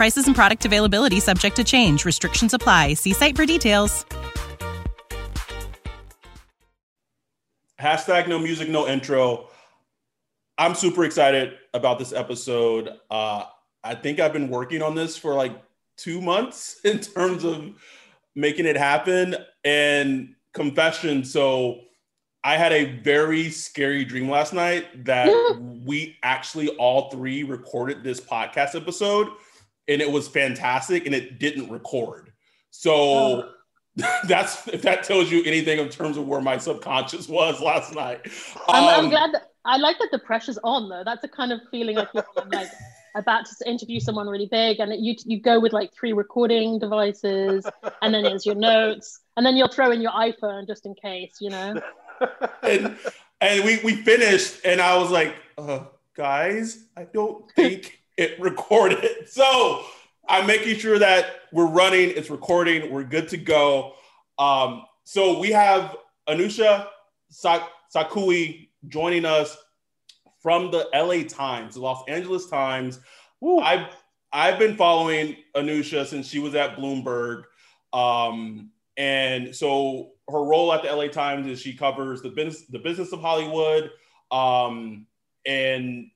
Prices and product availability subject to change. Restrictions apply. See site for details. Hashtag no music, no intro. I'm super excited about this episode. Uh, I think I've been working on this for like two months in terms of making it happen. And confession, so I had a very scary dream last night that we actually all three recorded this podcast episode and it was fantastic and it didn't record. So oh. that's if that tells you anything in terms of where my subconscious was last night. I'm, I'm um, glad that, I like that the pressure's on though. That's a kind of feeling like you're like about to interview someone really big and you you go with like three recording devices and then there's your notes and then you'll throw in your iPhone just in case, you know. and and we we finished and I was like, uh, guys, I don't think it recorded. So I'm making sure that we're running, it's recording, we're good to go. Um, so we have Anousha Sakoui joining us from the LA Times, the Los Angeles Times. I've I've been following Anousha since she was at Bloomberg. Um, and so her role at the LA Times is she covers the business the business of Hollywood. Um, and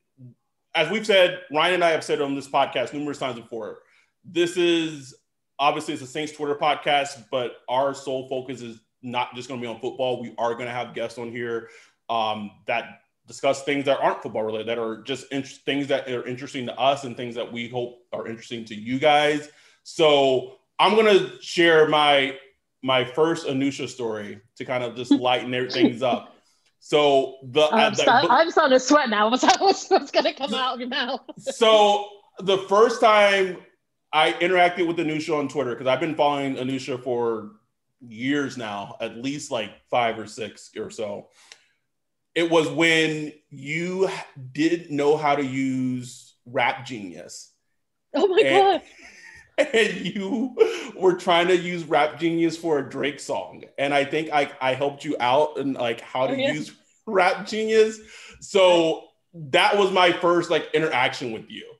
as we've said, Ryan and I have said on this podcast numerous times before, this is obviously it's a Saints Twitter podcast, but our sole focus is not just going to be on football. We are going to have guests on here um, that discuss things that aren't football related, that are just in- things that are interesting to us and things that we hope are interesting to you guys. So I'm going to share my my first Anousha story to kind of just lighten things up. So the, I'm, uh, the, start, I'm starting to sweat now. What's, what's, what's going to come out of your mouth? so the first time I interacted with Anousha on Twitter because I've been following Anousha for years now, at least like five or six or so. It was when you didn't know how to use Rap Genius. Oh my and, god! And you were trying to use Rap Genius for a Drake song, and I think I I helped you out and like how to oh, yeah. use Rap Genius. So that was my first like interaction with you.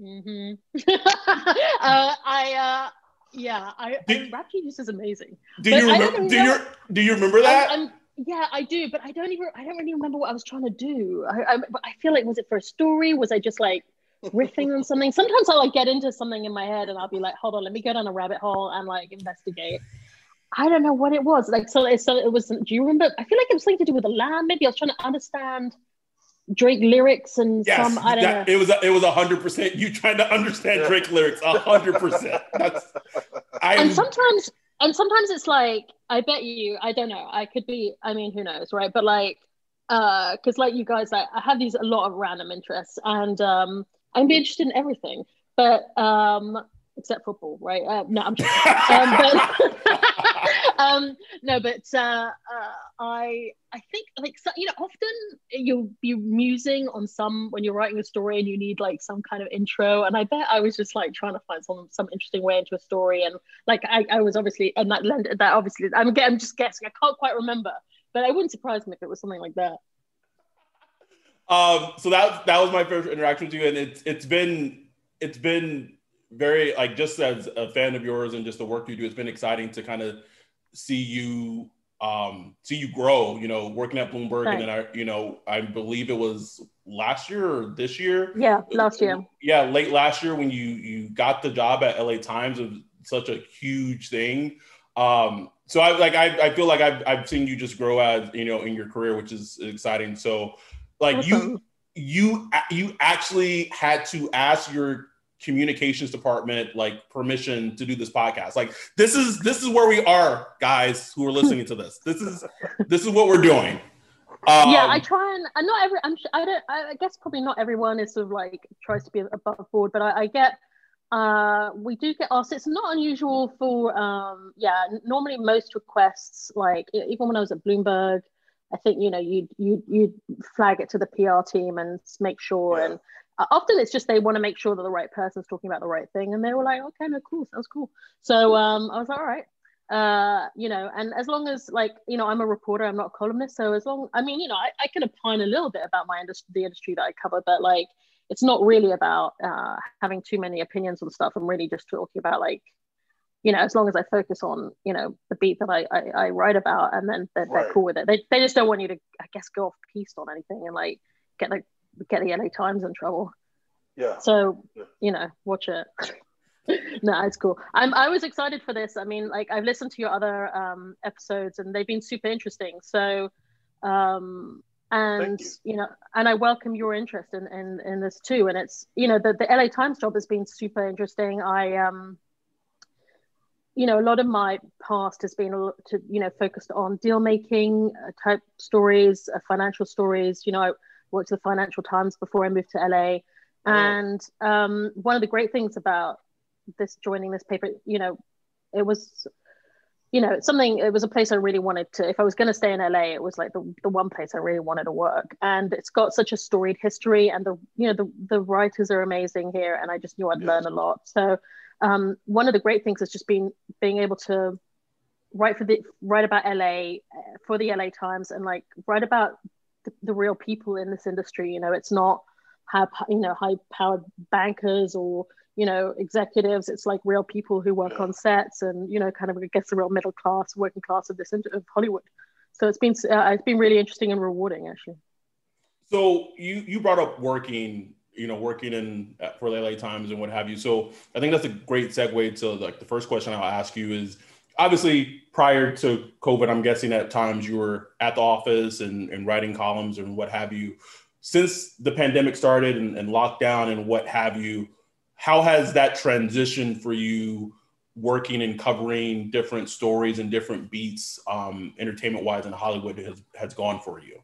Mm-hmm. uh, I uh, yeah, I, do, I Rap Genius is amazing. Do you remember? Do you do you remember that? I'm, I'm, yeah, I do, but I don't even. I don't really remember what I was trying to do. I, I, I feel like was it for a story? Was I just like riffing on something? Sometimes I'll like get into something in my head and I'll be like, hold on, let me go down a rabbit hole and like investigate. I don't know what it was. Like, so, it so it was. Do you remember? I feel like it was something to do with the land. Maybe I was trying to understand Drake lyrics and yes, some I don't that, know. It was a, it was a hundred percent you trying to understand Drake lyrics a hundred percent. And sometimes and sometimes it's like I bet you I don't know I could be I mean who knows right but like uh because like you guys like I have these a lot of random interests and um I'm be interested in everything but um except football, right? Uh, no, I'm just, um, but um, no, but uh, uh, I I think like so, you know often you'll be musing on some when you're writing a story and you need like some kind of intro, and I bet I was just like trying to find some some interesting way into a story, and like I, I was obviously and that that obviously I'm I'm just guessing I can't quite remember but it wouldn't surprise me if it was something like that. Um, so that that was my first interaction with you, and it's it's been it's been very like just as a fan of yours and just the work you do, it's been exciting to kind of see you um see you grow you know working at bloomberg right. and then i you know i believe it was last year or this year? Yeah last year. Yeah late last year when you you got the job at la times was such a huge thing. Um so i like i, I feel like I've, I've seen you just grow as you know in your career which is exciting. So like awesome. you you you actually had to ask your communications department like permission to do this podcast. Like this is this is where we are guys who are listening to this. This is this is what we're doing. Um, yeah i try and and not every i'm i don't i guess probably not everyone is sort of like tries to be above board but i, I get uh we do get asked. It's not unusual for um yeah normally most requests like even when i was at bloomberg i think you know you you you flag it to the pr team and make sure yeah. and uh, often it's just they want to make sure that the right person's talking about the right thing and they were like okay no cool sounds cool. So um, i was like all right. Uh, you know and as long as like you know i'm a reporter i'm not a columnist so as long i mean you know i, I can opine a little bit about my industry the industry that i cover but like it's not really about uh, having too many opinions on stuff. I'm really just talking about like you know as long as i focus on you know the beat that i i, I write about and then they're, right. they're cool with it they, they just don't want you to i guess go off piste on anything and like get like get the LA Times in trouble. Yeah. So yeah. you know, watch it. no, it's cool. I'm I was excited for this. I mean, like I've listened to your other um, episodes and they've been super interesting. So um and you. you. know and i welcome your interest in, in in this too and it's you know the, the la times job has been super interesting i um you know a lot of my past has been to you know focused on deal making uh, type stories uh, financial stories you know I, worked at the Financial Times before I moved to LA. And um, one of the great things about this joining this paper, you know, it was, you know, something. It was a place I really wanted to. If I was going to stay in LA, it was like the, the one place I really wanted to work. And it's got such a storied history, and the you know the the writers are amazing here, and I just knew I'd learn a lot. So um, one of the great things has just been being able to write for the write about LA uh, for the LA Times and like write about the, the real people in this industry. You know, it's not have you know high powered bankers or you know executives. It's like real people who work on sets and you know kind of I guess the real middle class, working class of this of Hollywood. So it's been uh, it's been really interesting and rewarding actually. So you you brought up working you know working in uh, for the LA Times and what have you. So I think that's a great segue to like the first question I'll ask you is obviously prior to COVID, I'm guessing at times you were at the office and, and writing columns and what have you. Since the pandemic started and, and lockdown and what have you, how has that transition for you working and covering different stories and different beats, um, entertainment wise in Hollywood has, has gone for you?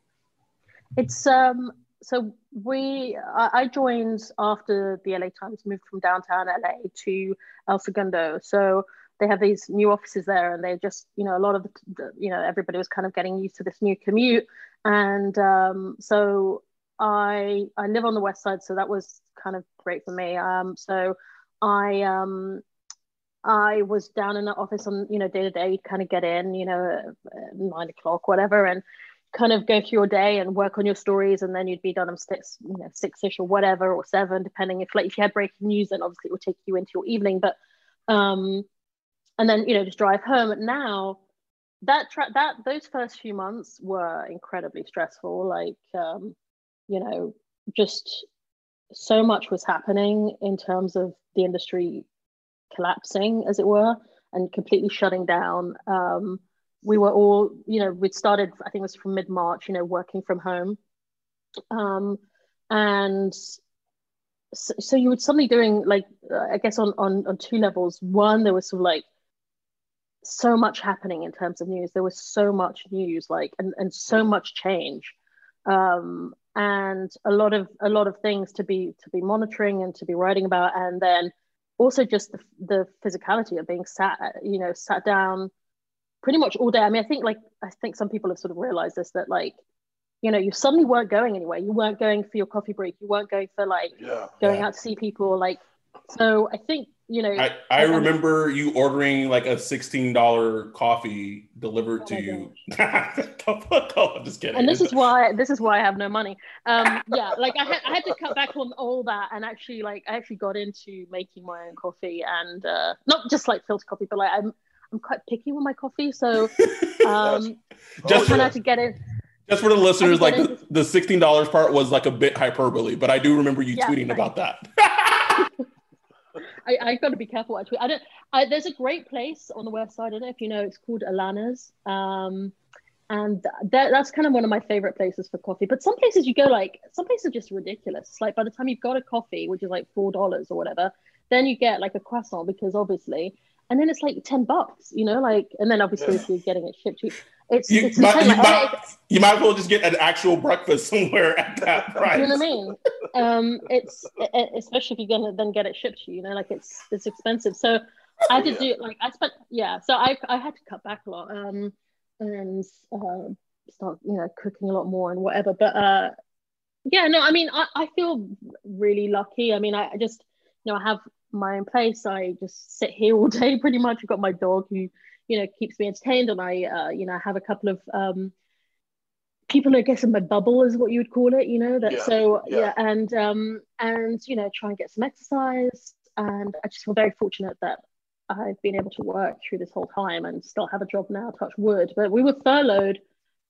It's um so we I joined after the LA Times moved from downtown LA to El Segundo. So they have these new offices there and they just you know a lot of the, you know everybody was kind of getting used to this new commute. And um, so i i live on the west side so that was kind of great for me. Um, so i um, i was down in the office on you know day to day kind of get in you know nine o'clock whatever. And kind of go through your day and work on your stories and then you'd be done at six you know six-ish or whatever or seven depending if like if you had breaking news then obviously it would take you into your evening but um and then you know just drive home. And now that tra- that those first few months were incredibly stressful like um you know just so much was happening in terms of the industry collapsing as it were and completely shutting down. Um we were all you know we'd started i think it was from mid-march you know working from home. Um and so, so you were suddenly doing like uh, i guess on on on two levels. One there was sort of like so much happening in terms of news. There was so much news, like and, and so much change, um, and a lot of a lot of things to be to be monitoring and to be writing about, and then also just the, the physicality of being sat, you know, sat down pretty much all day. I mean, I think like I think some people have sort of realized this that like you know you suddenly weren't going anywhere. You weren't going for your coffee break. You weren't going for like yeah, going yeah. out to see people. Like so, I think you know. I, I remember you ordering like a sixteen dollar coffee delivered oh to you. I'm just kidding. And this is why this is why I have no money. Um, yeah, like I had I had to cut back on all that and actually like I actually got into making my own coffee and uh, not just like filter coffee, but like I'm I'm quite picky with my coffee, so um, just trying to get it. Just for the listeners, like the, the sixteen dollars part was like a bit hyperbole, but I do remember you yeah, tweeting right. about that. I, I got to be careful actually. I don't. I, there's a great place on the west side. I don't know if you know. It's called Alana's, um, and that, that's kind of one of my favorite places for coffee. But some places you go, like some places are just ridiculous. It's like by the time you've got a coffee, which is like four dollars or whatever, then you get like a croissant because obviously, and then it's like ten bucks, you know, like, and then obviously if you're getting it shipped cheap. It's, you, it's might, you, like, might, oh, you might as well just get an actual breakfast somewhere at that price. You know what I mean? Um, it's especially if you're gonna then get it shipped to you. You know, like it's it's expensive. So I had to do like I spent yeah. So I I had to cut back a lot um and uh, start you know cooking a lot more and whatever. But uh, yeah, no, I mean I I feel really lucky. I mean I, I just you know I have my own place. I just sit here all day pretty much. I've got my dog who you know keeps me entertained and i uh, you know have a couple of um people i guess in my bubble is what you would call it you know that yeah, so yeah. yeah and um and you know try and get some exercise and i just feel very fortunate that i've been able to work through this whole time and still have a job now touch wood but we were furloughed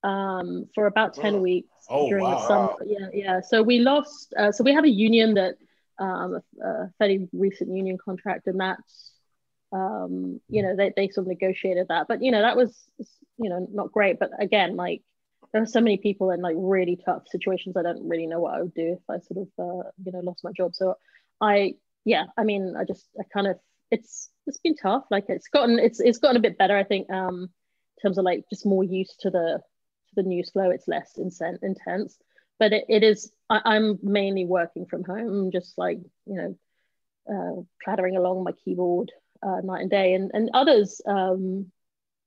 um for about 10 weeks oh, during wow. the summer yeah yeah so we lost uh, so we have a union that um a, a fairly recent union contract and that's um, you know, they, they sort of negotiated that. But, you know, that was, you know, not great. But again, like there are so many people in like really tough situations. I don't really know what I would do if I sort of, uh, you know, lost my job. So I, yeah, I mean, I just, I kind of, it's, it's been tough. Like it's gotten, it's, it's gotten a bit better, I think, um, in terms of like just more used to the, to the news flow. It's less intense, but it, it is, I, am mainly working from home, just like, you know, uh, clattering along my keyboard, uh, night and day. And, and others, um,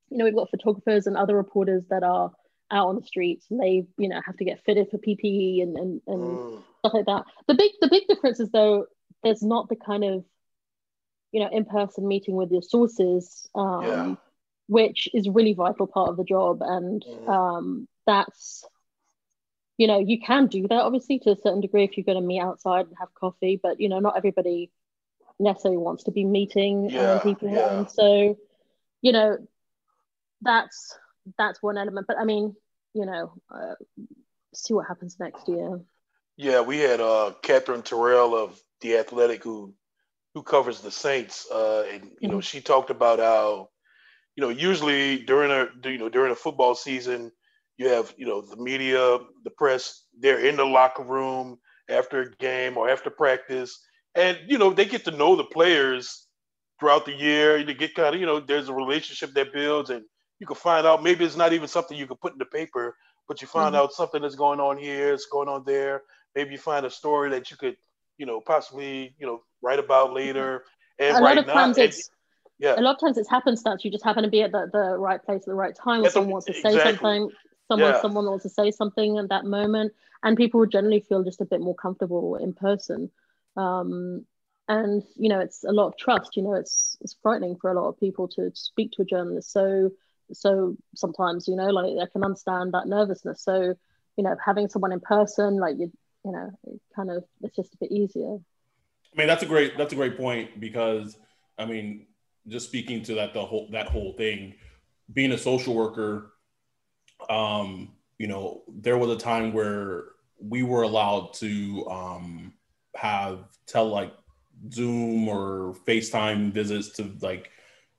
you know, we've got photographers and other reporters that are out on the streets and they, you know, have to get fitted for PPE and, and, and mm. stuff like that. The big, the big difference is though, there's not the kind of, you know, in-person meeting with your sources, um, yeah. which is really vital part of the job. And mm. um, that's, you know, you can do that obviously to a certain degree if you're going to meet outside and have coffee, but you know, not everybody necessarily wants to be meeting yeah, um, people yeah. and so you know that's that's one element but i mean you know uh, see what happens next year yeah we had uh Katherine Terrell of the athletic who who covers the saints uh and you mm-hmm. know she talked about how you know usually during a you know during a football season you have you know the media the press they're in the locker room after a game or after practice and you know they get to know the players throughout the year. You get kind of you know there's a relationship that builds, and you can find out maybe it's not even something you can put in the paper, but you find mm-hmm. out something that's going on here, it's going on there. Maybe you find a story that you could you know possibly you know write about later. And a right lot of now, times it's yeah. A lot of times it's happenstance. You just happen to be at the, the right place at the right time, or someone wants to say exactly. something. Someone Yeah. someone wants to say something at that moment, and people generally feel just a bit more comfortable in person. Um, and you know, it's a lot of trust. You know, it's it's frightening for a lot of people to speak to a journalist. So so sometimes, you know, like I can understand that nervousness. So you know, having someone in person, like you, you know, it kind of it's just a bit easier. I mean, that's a great that's a great point because I mean, just speaking to that the whole that whole thing, being a social worker, um, you know, there was a time where we were allowed to um, have tell like Zoom or FaceTime visits to like,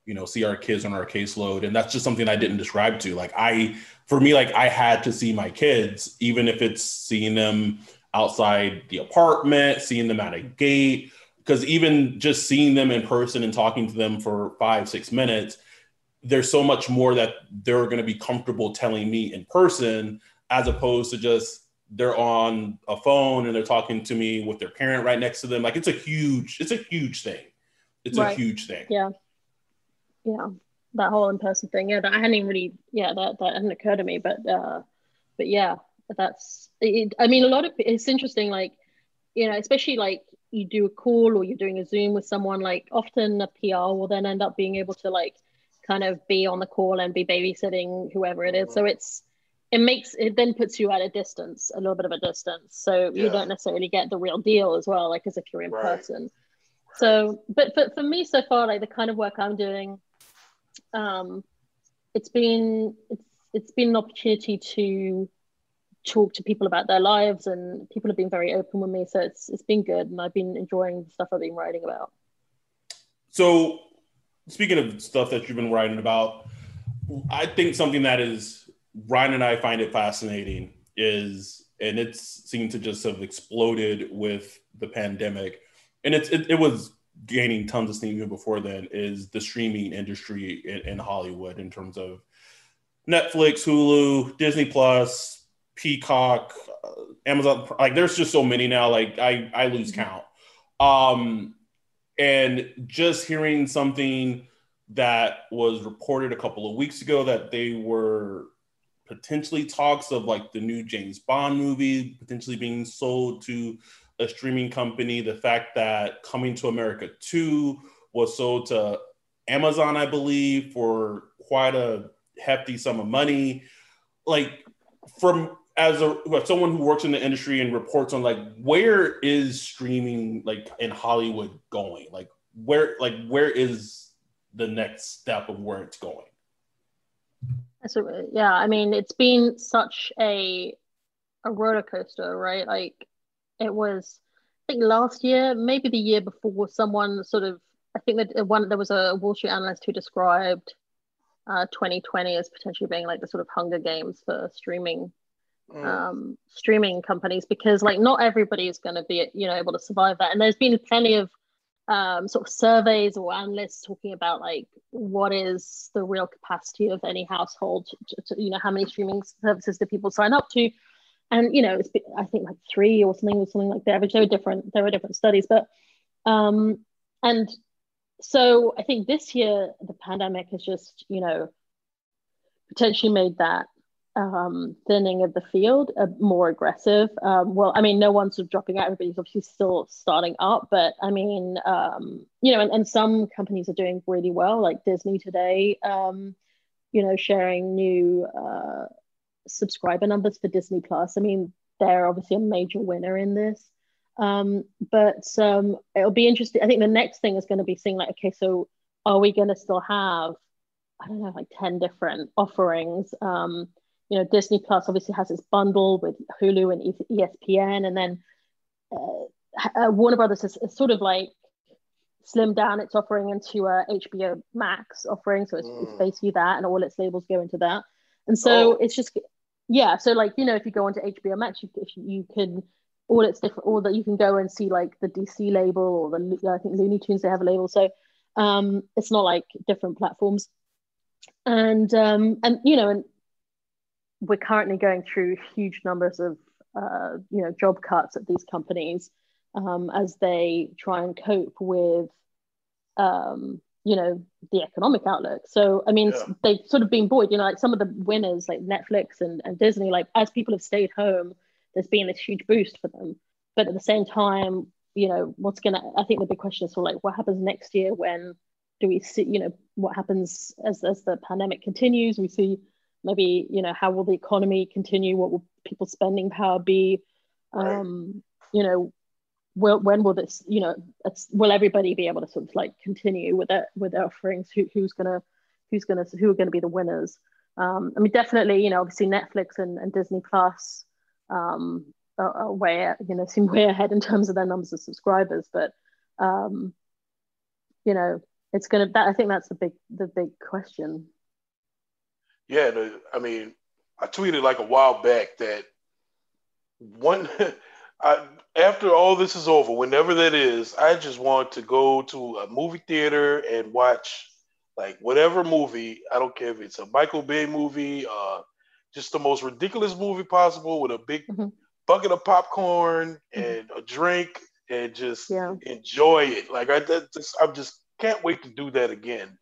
you know, see our kids on our caseload. And that's just something I didn't describe to. Like I, for me, like I had to see my kids, even if it's seeing them outside the apartment, seeing them at a gate, because even just seeing them in person and talking to them for five, six minutes, there's so much more that they're going to be comfortable telling me in person as opposed to just they're on a phone and they're talking to me with their parent right next to them. Like it's a huge, it's a huge thing. It's right. a huge thing. Yeah. Yeah. That whole in-person thing. Yeah. That hadn't even really, yeah, that, that hadn't occurred to me, but, uh, but yeah, that's, it, I mean, a lot of, it's interesting, like, you know, especially like you do a call or you're doing a Zoom with someone, like often a PR will then end up being able to like kind of be on the call and be babysitting whoever it is. So it's it makes it then puts you at a distance, a little bit of a distance. So yeah. you don't necessarily get the real deal as well, like as if you're in right. person. So, but for, for me so far, like the kind of work I'm doing, um, it's been it's it's been an opportunity to talk to people about their lives and people have been very open with me so it's it's been good and i've been enjoying the stuff i've been writing about so speaking of stuff that you've been writing about i think something that is ryan and i find it fascinating is and it seemed to just have exploded with the pandemic and it's it, it was gaining tons of steam even before then is the streaming industry in, in hollywood in terms of netflix hulu disney plus Peacock, uh, Amazon. Like there's just so many now. Like I I lose count. Um, and just hearing something that was reported a couple of weeks ago that they were potentially talks of like the new James Bond movie potentially being sold to a streaming company. The fact that Coming to America 2 was sold to Amazon, I believe, for quite a hefty sum of money. Like from as a someone who works in the industry and reports on like where is streaming like in Hollywood going? Like where like where is the next step of where it's going? So yeah, I mean it's been such a a roller coaster, right? Like it was I think last year, maybe the year before, someone sort of I think that one there was a Wall Street analyst who described uh, 2020 as potentially being like the sort of Hunger Games for streaming mm. um, streaming companies because like not everybody is going to be you know able to survive that. And there's been plenty of um, sort of surveys or analysts talking about like what is the real capacity of any household to, to, you know how many streaming services do people sign up to? And you know it's been, i think like three or something or something like that which there are different there are different studies. But um and so i think this year the pandemic has just you know potentially made that um, thinning of the field, uh, more aggressive. Um, well, I mean, no one's sort of dropping out. Everybody's obviously still starting up, but I mean, um, you know, and, and some companies are doing really well, like Disney today, um, you know, sharing new uh, subscriber numbers for Disney Plus. I mean, they're obviously a major winner in this. Um, but um, it'll be interesting. I think the next thing is going to be seeing like, okay, so are we going to still have, I don't know, like 10 different offerings? Um, you know, Disney Plus obviously has its bundle with Hulu and ESPN, and then uh, uh, Warner Brothers has, has, sort of like slimmed down its offering into a HBO Max offering, so it's, mm. it's, basically that, and all its labels go into that, and so oh. it's just yeah. So like you know, if you go onto HBO Max, you, if you can all its different, all that you can go and see like the DC label or the I think Looney Tunes they have a label, so um, it's not like different platforms, and um, and you know, and we're currently going through huge numbers of uh, you know job cuts at these companies um, as they try and cope with um, you know the economic outlook. So I mean yeah. they've sort of been buoyed. You know, like some of the winners like Netflix and, and Disney, like as people have stayed home, there's been this huge boost for them. But at the same time, you know, what's gonna I think the big question is for like what happens next year when do we see, you know, what happens as as the pandemic continues? We see maybe you know how will the economy continue? What will people's spending power be? Um, you know will, when will this you know will everybody be able to sort of like continue with it with their offerings? Who, who's gonna who's gonna who are gonna be the winners? Um, i mean definitely you know obviously netflix and, and disney plus um, are, are way you know seem way ahead in terms of their numbers of subscribers but um, you know it's gonna that i think that's the big the big question yeah, the, I mean, I tweeted like a while back that one, I, after all this is over, whenever that is, I just want to go to a movie theater and watch like whatever movie. I don't care if it's a Michael Bay movie, uh, just the most ridiculous movie possible with a big mm-hmm. bucket of popcorn mm-hmm. and a drink and just yeah. enjoy it. Like I just, I just can't wait to do that again.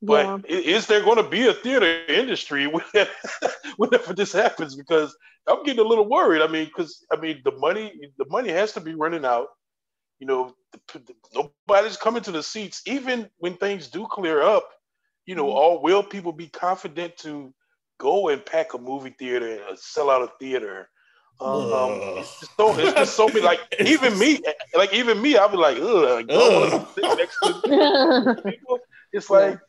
But yeah. is there going to be a theater industry whenever this happens? Because I'm getting a little worried. I mean, because I mean, the money, the money has to be running out. you know, the, the, nobody's coming to the seats. Even when things do clear up, you know, mm-hmm. all will people be confident to go and pack a movie theater and sell out a theater? Um, it's just so it's just so many like even me, like even me, I'll be like, ugh, like, sit next to people. It's like,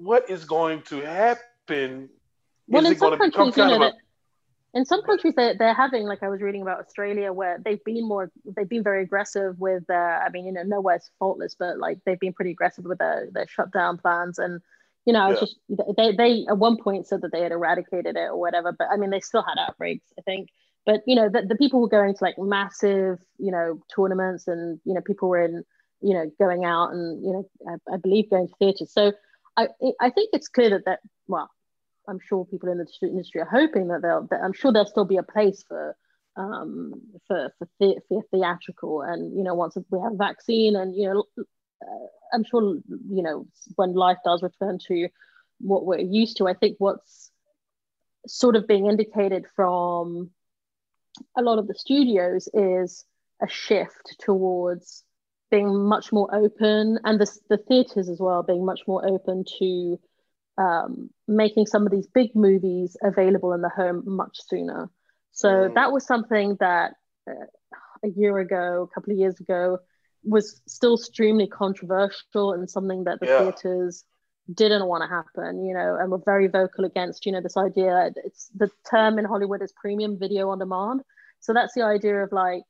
what is going to happen? Well, is in some countries, you know, in some countries they're, they're having like i was reading about australia where they've been more they've been very aggressive with uh, i mean you know nowhere's faultless but like they've been pretty aggressive with their, their shutdown plans and you know yeah. just they, they at one point said that they had eradicated it or whatever but i mean they still had outbreaks i think but you know the, the people were going to like massive you know tournaments and you know people were in you know going out and you know i, I believe going to theaters so i i think it's clear that that well I'm sure people in the industry are hoping that they'll. That I'm sure there'll still be a place for um, for for, the, for theatrical, and you know, once we have a vaccine, and you know, uh, I'm sure you know when life does return to what we're used to. I think what's sort of being indicated from a lot of the studios is a shift towards being much more open, and the the theaters as well being much more open to um, making some of these big movies available in the home much sooner. So mm. that was something that uh, a year ago, a couple of years ago, was still extremely controversial and something that the yeah. theaters didn't want to happen, you know, and were very vocal against, you know, this idea. It's the term in Hollywood is premium video on demand. So that's the idea of like,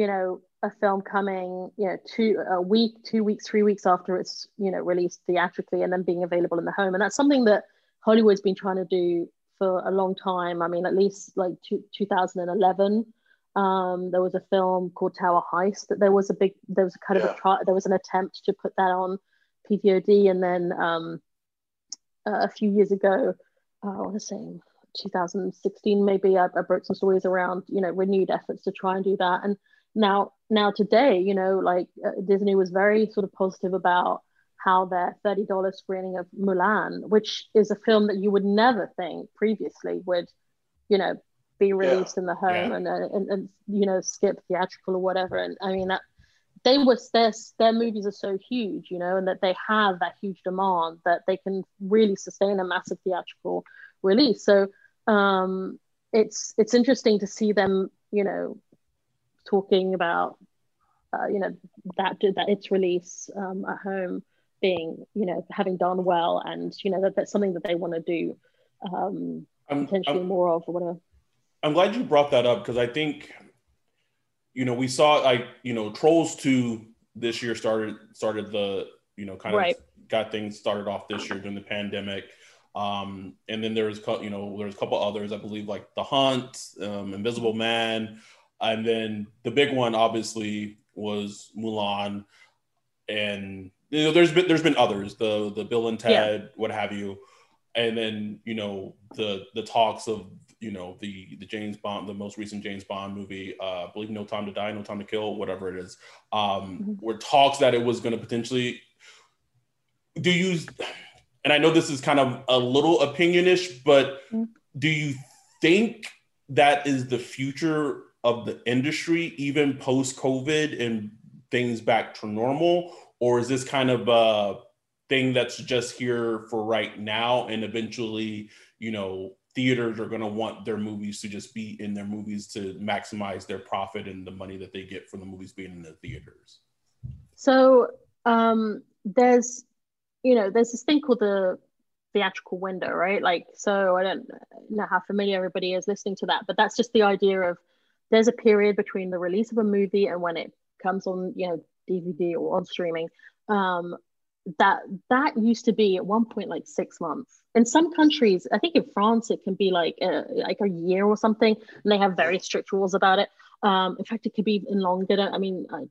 you know, a film coming, you know, two a week, two weeks, three weeks after it's you know released theatrically, and then being available in the home, and that's something that Hollywood's been trying to do for a long time. I mean, at least like two, 2011, um, there was a film called Tower Heist that there was a big, there was a kind yeah. of a try, there was an attempt to put that on PVOD, and then um, uh, a few years ago, uh, I want to say 2016 maybe, I, I broke some stories around you know renewed efforts to try and do that, and now now today you know like uh, disney was very sort of positive about how their $30 screening of mulan which is a film that you would never think previously would you know be released yeah. in the home yeah. and, uh, and, and you know skip theatrical or whatever and i mean that they was their their movies are so huge you know and that they have that huge demand that they can really sustain a massive theatrical release so um it's it's interesting to see them you know talking about uh, you know that that its release um, at home being you know having done well and you know that that's something that they want to do um, I'm, potentially I'm, more of or whatever. I'm glad you brought that up because I think you know we saw like you know Trolls two this year started started the you know kind right. of got things started off this year during the pandemic. Um, and then there's you know there's a couple others I believe like The Hunt, um, Invisible Man, and then the big one, obviously, was Mulan, and you know, there's been there's been others, the the Bill and Ted, yeah. what have you, and then you know the the talks of you know the the James Bond, the most recent James Bond movie, uh, I believe No Time to Die, No Time to Kill, whatever it is, um, mm-hmm. were talks that it was going to potentially do you, and I know this is kind of a little opinionish, but mm-hmm. do you think that is the future of the industry, even post COVID and things back to normal? Or is this kind of a thing that's just here for right now and eventually, you know, theaters are going to want their movies to just be in their movies to maximize their profit and the money that they get from the movies being in the theaters? So um, there's, you know, there's this thing called the theatrical window, right? Like, so I don't know how familiar everybody is listening to that, but that's just the idea of there's a period between the release of a movie and when it comes on, you know, DVD or on streaming. Um, that that used to be at one point like six months. In some countries, I think in France it can be like a, like a year or something, and they have very strict rules about it. Um, in fact, it could be even longer. I mean, I,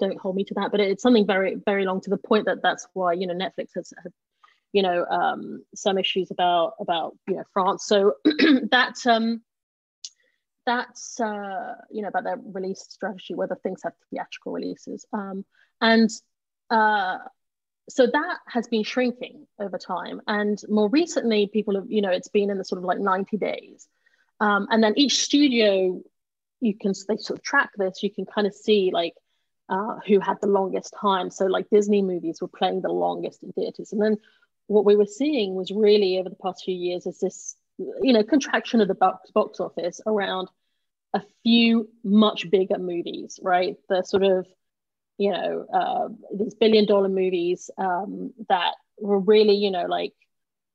don't hold me to that, but it's something very very long to the point that that's why you know Netflix has, has you know um, some issues about about you know France. So that um, that's uh, you know about their release strategy, whether things have theatrical releases, um, and uh, so that has been shrinking over time. And more recently, people have you know it's been in the sort of like ninety days, um, and then each studio you can they sort of track this. You can kind of see like uh, who had the longest time. So like Disney movies were playing the longest in theaters, and then what we were seeing was really over the past few years is this you know contraction of the box box office around a few much bigger movies, right? The sort of you know uh, these billion dollar movies um, that were really you know like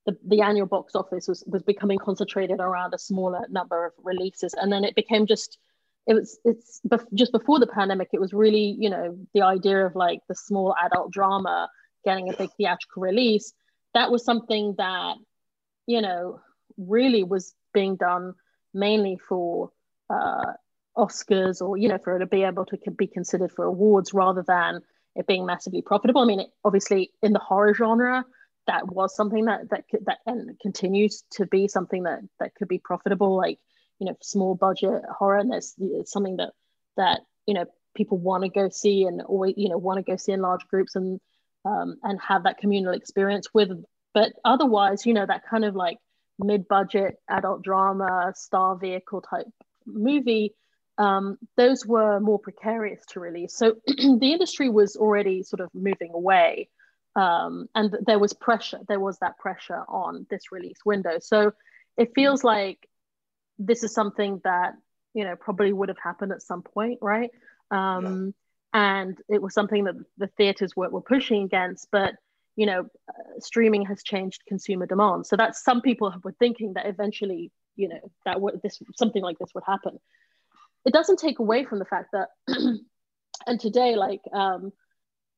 the, the annual box office was was becoming concentrated around a smaller number of releases, and then it became just it was it's just before the pandemic it was really you know the idea of like the small adult drama getting a big theatrical release that was something that you know really was being done mainly for uh, oscars or you know for it to be able to be considered for awards rather than it being massively profitable. I mean it, obviously in the horror genre that was something that that could, that and continues to be something that that could be profitable like you know small budget horror. And it's something that that you know people want to go see and always you know want to go see in large groups and um, and have that communal experience with but otherwise you know that kind of like mid-budget adult drama star vehicle type movie um, those were more precarious to release. So the industry was already sort of moving away um, and there was pressure there was that pressure on this release window. So it feels like this is something that you know probably would have happened at some point right? Um, yeah. and it was something that the theaters were, were pushing against but you know uh, streaming has changed consumer demand. So that's some people were thinking that eventually you know that would this something like this would happen it doesn't take away from the fact that and today like um,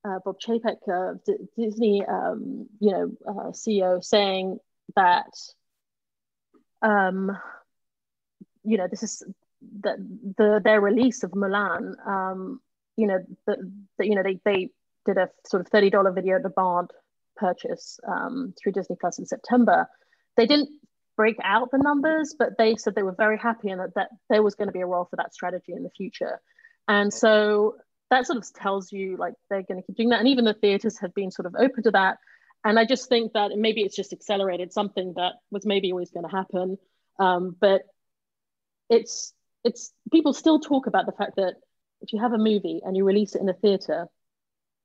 uh, Bob Chapek, uh, D- Disney, um, you know, uh, CEO, saying that um, you know, this is the, the their release of Mulan, Um, you know, the, you know they they did a sort of thirty dollar video Bard purchase um, through Disney Plus in September. They didn't break out the numbers, but they said they were very happy and that, that there was going to be a role for that strategy in the future. And so that sort of tells you like they're going to keep doing that. And even the theaters have been sort of open to that. And I just think that maybe it's just accelerated something that was maybe always going to happen. Um, but it's it's people still talk about the fact that if you have a movie and you release it in a theater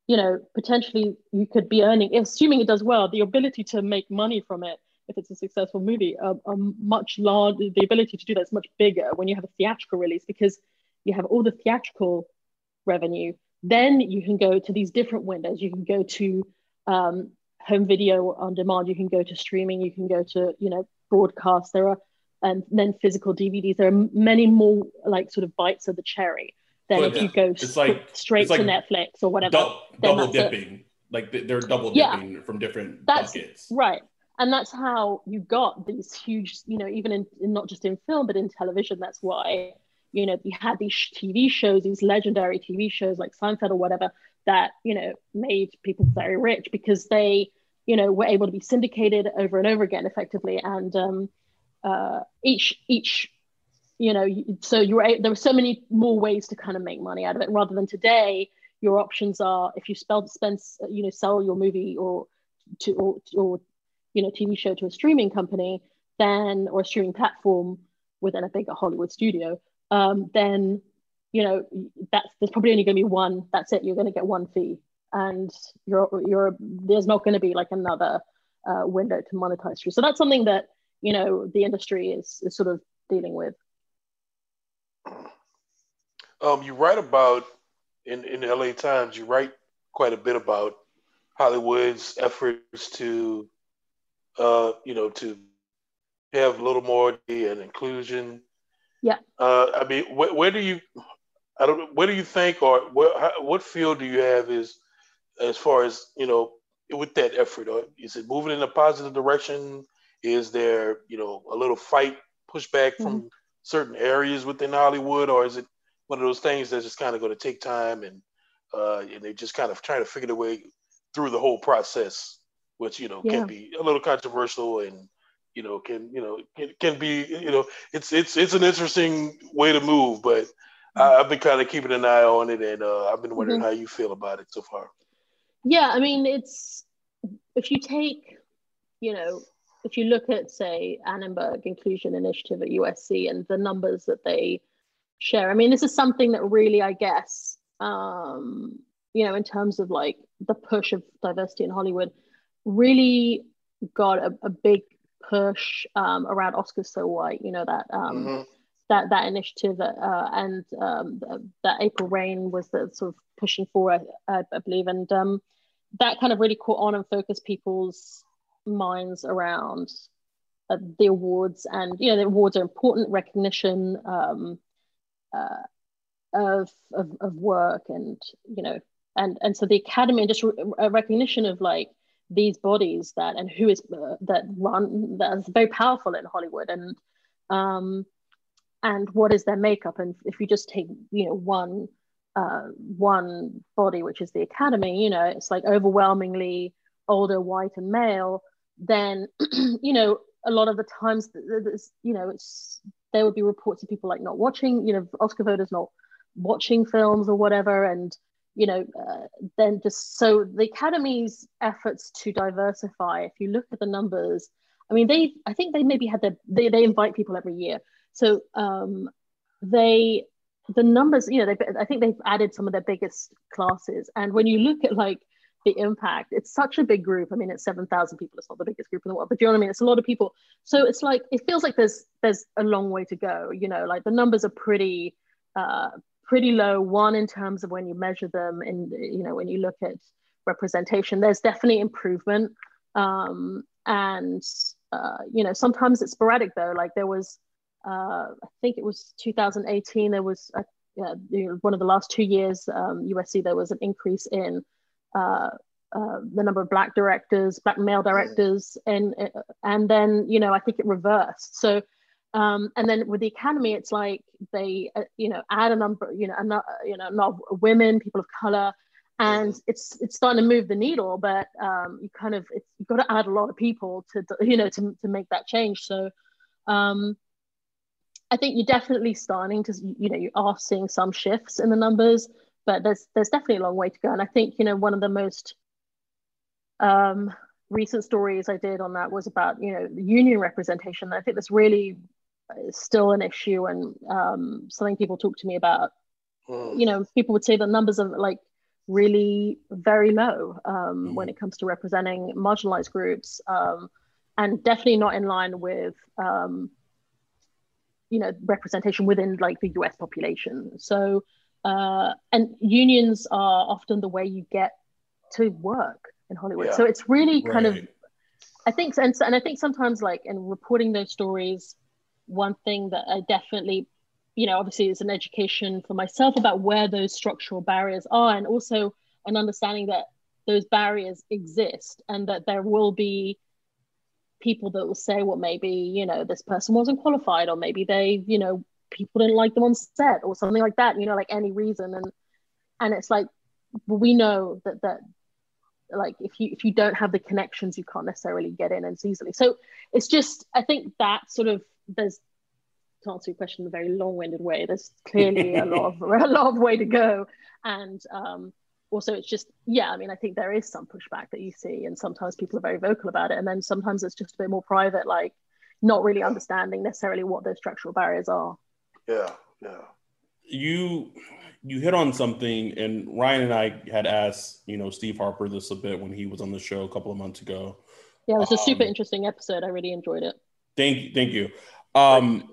you know potentially you could be earning assuming it does well the ability to make money from it if it's a successful movie a, a much larger the ability to do that's much bigger when you have a theatrical release because you have all the theatrical revenue then you can go to these different windows you can go to um, home video on demand you can go to streaming you can go to you know broadcast there are and then physical DVDs. There are many more like sort of bites of the cherry than if you go it's like, straight like to Netflix or whatever. Du- double dipping, it. like they're double dipping yeah. from different that's, buckets. Right. And that's how you got these huge, you know, even in, in not just in film, but in television. That's why, you know, you had these TV shows, these legendary TV shows like Seinfeld or whatever, that, you know, made people very rich because they, you know, were able to be syndicated over and over again effectively. And, um, uh, each each you know so you were there were so many more ways to kind of make money out of it rather than today your options are if you spell spend you know sell your movie or to or, or you know tv show to a streaming company then or a streaming platform within a bigger hollywood studio um, then you know that's there's probably only going to be one that's it you're going to get one fee and you're you're there's not going to be like another uh, window to monetize through so that's something that you know the industry is, is sort of dealing with. Um, you write about in in the LA Times. You write quite a bit about Hollywood's efforts to, uh, you know, to have a little more and inclusion. Yeah. Uh, I mean, wh- where do you, I don't, where do you think, or what, what field do you have is, as far as you know, with that effort, or is it moving in a positive direction? Is there, you know, a little fight pushback from mm-hmm. certain areas within Hollywood, or is it one of those things that's just kind of going to take time and uh, and they're just kind of trying to figure their way through the whole process, which you know yeah. can be a little controversial and you know can you know can, can be you know it's it's it's an interesting way to move, but mm-hmm. I, have been kind of keeping an eye on it, and uh, I've been wondering mm-hmm. how you feel about it so far. Yeah, I mean, it's if you take you know if you look at, say, Annenberg Inclusion Initiative at USC and the numbers that they share, I mean, this is something that really, I guess, um, you know, in terms of like the push of diversity in Hollywood, really got a, a big push um, around Oscars So White. You know that um, mm-hmm. that that initiative uh, and um, that April Reign was the sort of pushing for, I, I believe, and um, that kind of really caught on and focused people's minds around uh, the awards. And you know, the awards are important recognition um, uh, of, of of work, and you know, and and so the Academy and just a recognition of like these bodies that and who is uh, that run that's very powerful in Hollywood. And um and what is their makeup? And if you just take you know one uh, one body which is the academy you know it's like overwhelmingly older white and male then you know a lot of the times you know it's there would be reports of people like not watching you know oscar voters not watching films or whatever. And you know, uh, then just so the academy's efforts to diversify, if you look at the numbers, I mean, they, I think they maybe had their, they, they invite people every year. So um, they, the numbers, you know, they, I think they've added some of their biggest classes. And when you look at like the impact, it's such a big group. I mean, it's 7,000 people. It's not the biggest group in the world, but you know what I mean? It's a lot of people. So it's like, it feels like there's, there's a long way to go, you know, like the numbers are pretty, uh, pretty low one in terms of when you measure them and you know when you look at representation there's definitely improvement. Um, and uh, you know sometimes it's sporadic though. Like there was uh, i think it was 2018 there was a, uh, you know, one of the last two years um, usc there was an increase in uh, uh, the number of black directors black male directors and and then you know i think it reversed. So um, and then with the academy, it's like they, uh, you know, add a number, you know, not, you know, not women, people of color, and it's it's starting to move the needle. But um, you kind of it's, you've got to add a lot of people to, you know, to to make that change. So, um, I think you're definitely starting to, you know, you are seeing some shifts in the numbers, but there's there's definitely a long way to go. And I think you know one of the most um, recent stories I did on that was about you know the union representation. I think that's really still an issue and um, something people talk to me about. Mm. You know, people would say the numbers are like really very low um, mm. when it comes to representing marginalized groups, um, and definitely not in line with um, you know representation within like the U.S. population. So, uh, and unions are often the way you get to work in Hollywood. Yeah. So it's really kind right. of I think and, and I think sometimes like in reporting those stories one thing that I definitely, you know, obviously is an education for myself about where those structural barriers are, and also an understanding that those barriers exist and that there will be people that will say, well, maybe, you know, this person wasn't qualified, or maybe they, you know, people didn't like them on set or something like that, you know, like any reason. And and it's like we know that that like if you if you don't have the connections you can't necessarily get in as easily so it's just i think that sort of there's to answer your question in a very long-winded way there's clearly a lot of a lot of way to go. And um, also it's just yeah i mean i think there is some pushback that you see and sometimes people are very vocal about it. And then sometimes it's just a bit more private like not really understanding necessarily what those structural barriers are. Yeah yeah. You you hit on something and ryan and i had asked you know steve harper this a bit when he was on the show a couple of months ago. Yeah it was a super um, interesting episode. I really enjoyed it Thank you. Thank you. Um,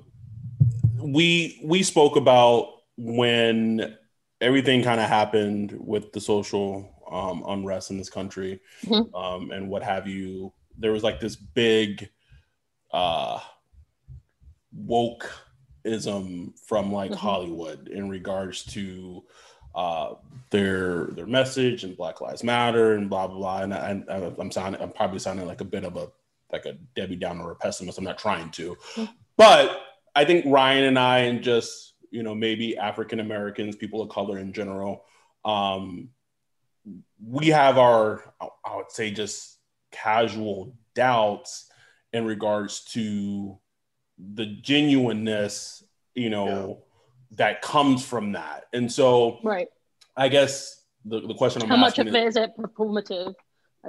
we we spoke about when everything kind of happened with the social um, unrest in this country mm-hmm. um, and what have you. There was like this big uh, wokeism from like mm-hmm. Hollywood in regards to uh, their their message and Black Lives Matter and blah blah blah. And I, I, I'm sounding, I'm probably sounding like a bit of a like a Debbie Downer or a pessimist. I'm not trying to, but I think Ryan and I, and just you know maybe African Americans, people of color in general, um, we have our I would say just casual doubts in regards to the genuineness, you know, yeah. that comes from that. And so, right. I guess the, the question I'm how much of it is it performative?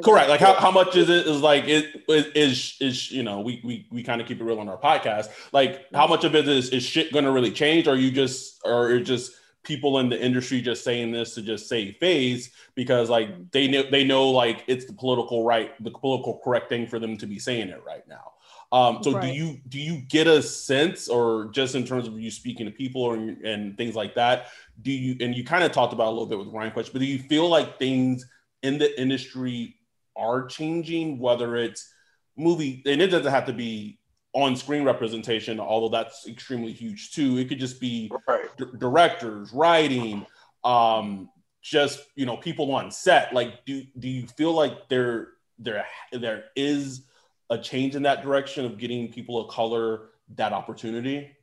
Correct. Like how, how much is it is like it is is, is you know we we, we kind of keep it real on our podcast. Like how much of it is is shit gonna really change? Or you just or just people in the industry just saying this to just save face because like they know they know like it's the political right, the political correct thing for them to be saying it right now. Um, so right. do you do you get a sense, or just in terms of you speaking to people and, and things like that, do you and you kind of talked about a little bit with Ryan question, but do you feel like things in the industry are changing, whether it's movie and it doesn't have to be on screen representation, although that's extremely huge too. It could just be right. d- directors, writing, um, just you know, people on set. Like, do do you feel like there there there is a change in that direction of getting people of color that opportunity?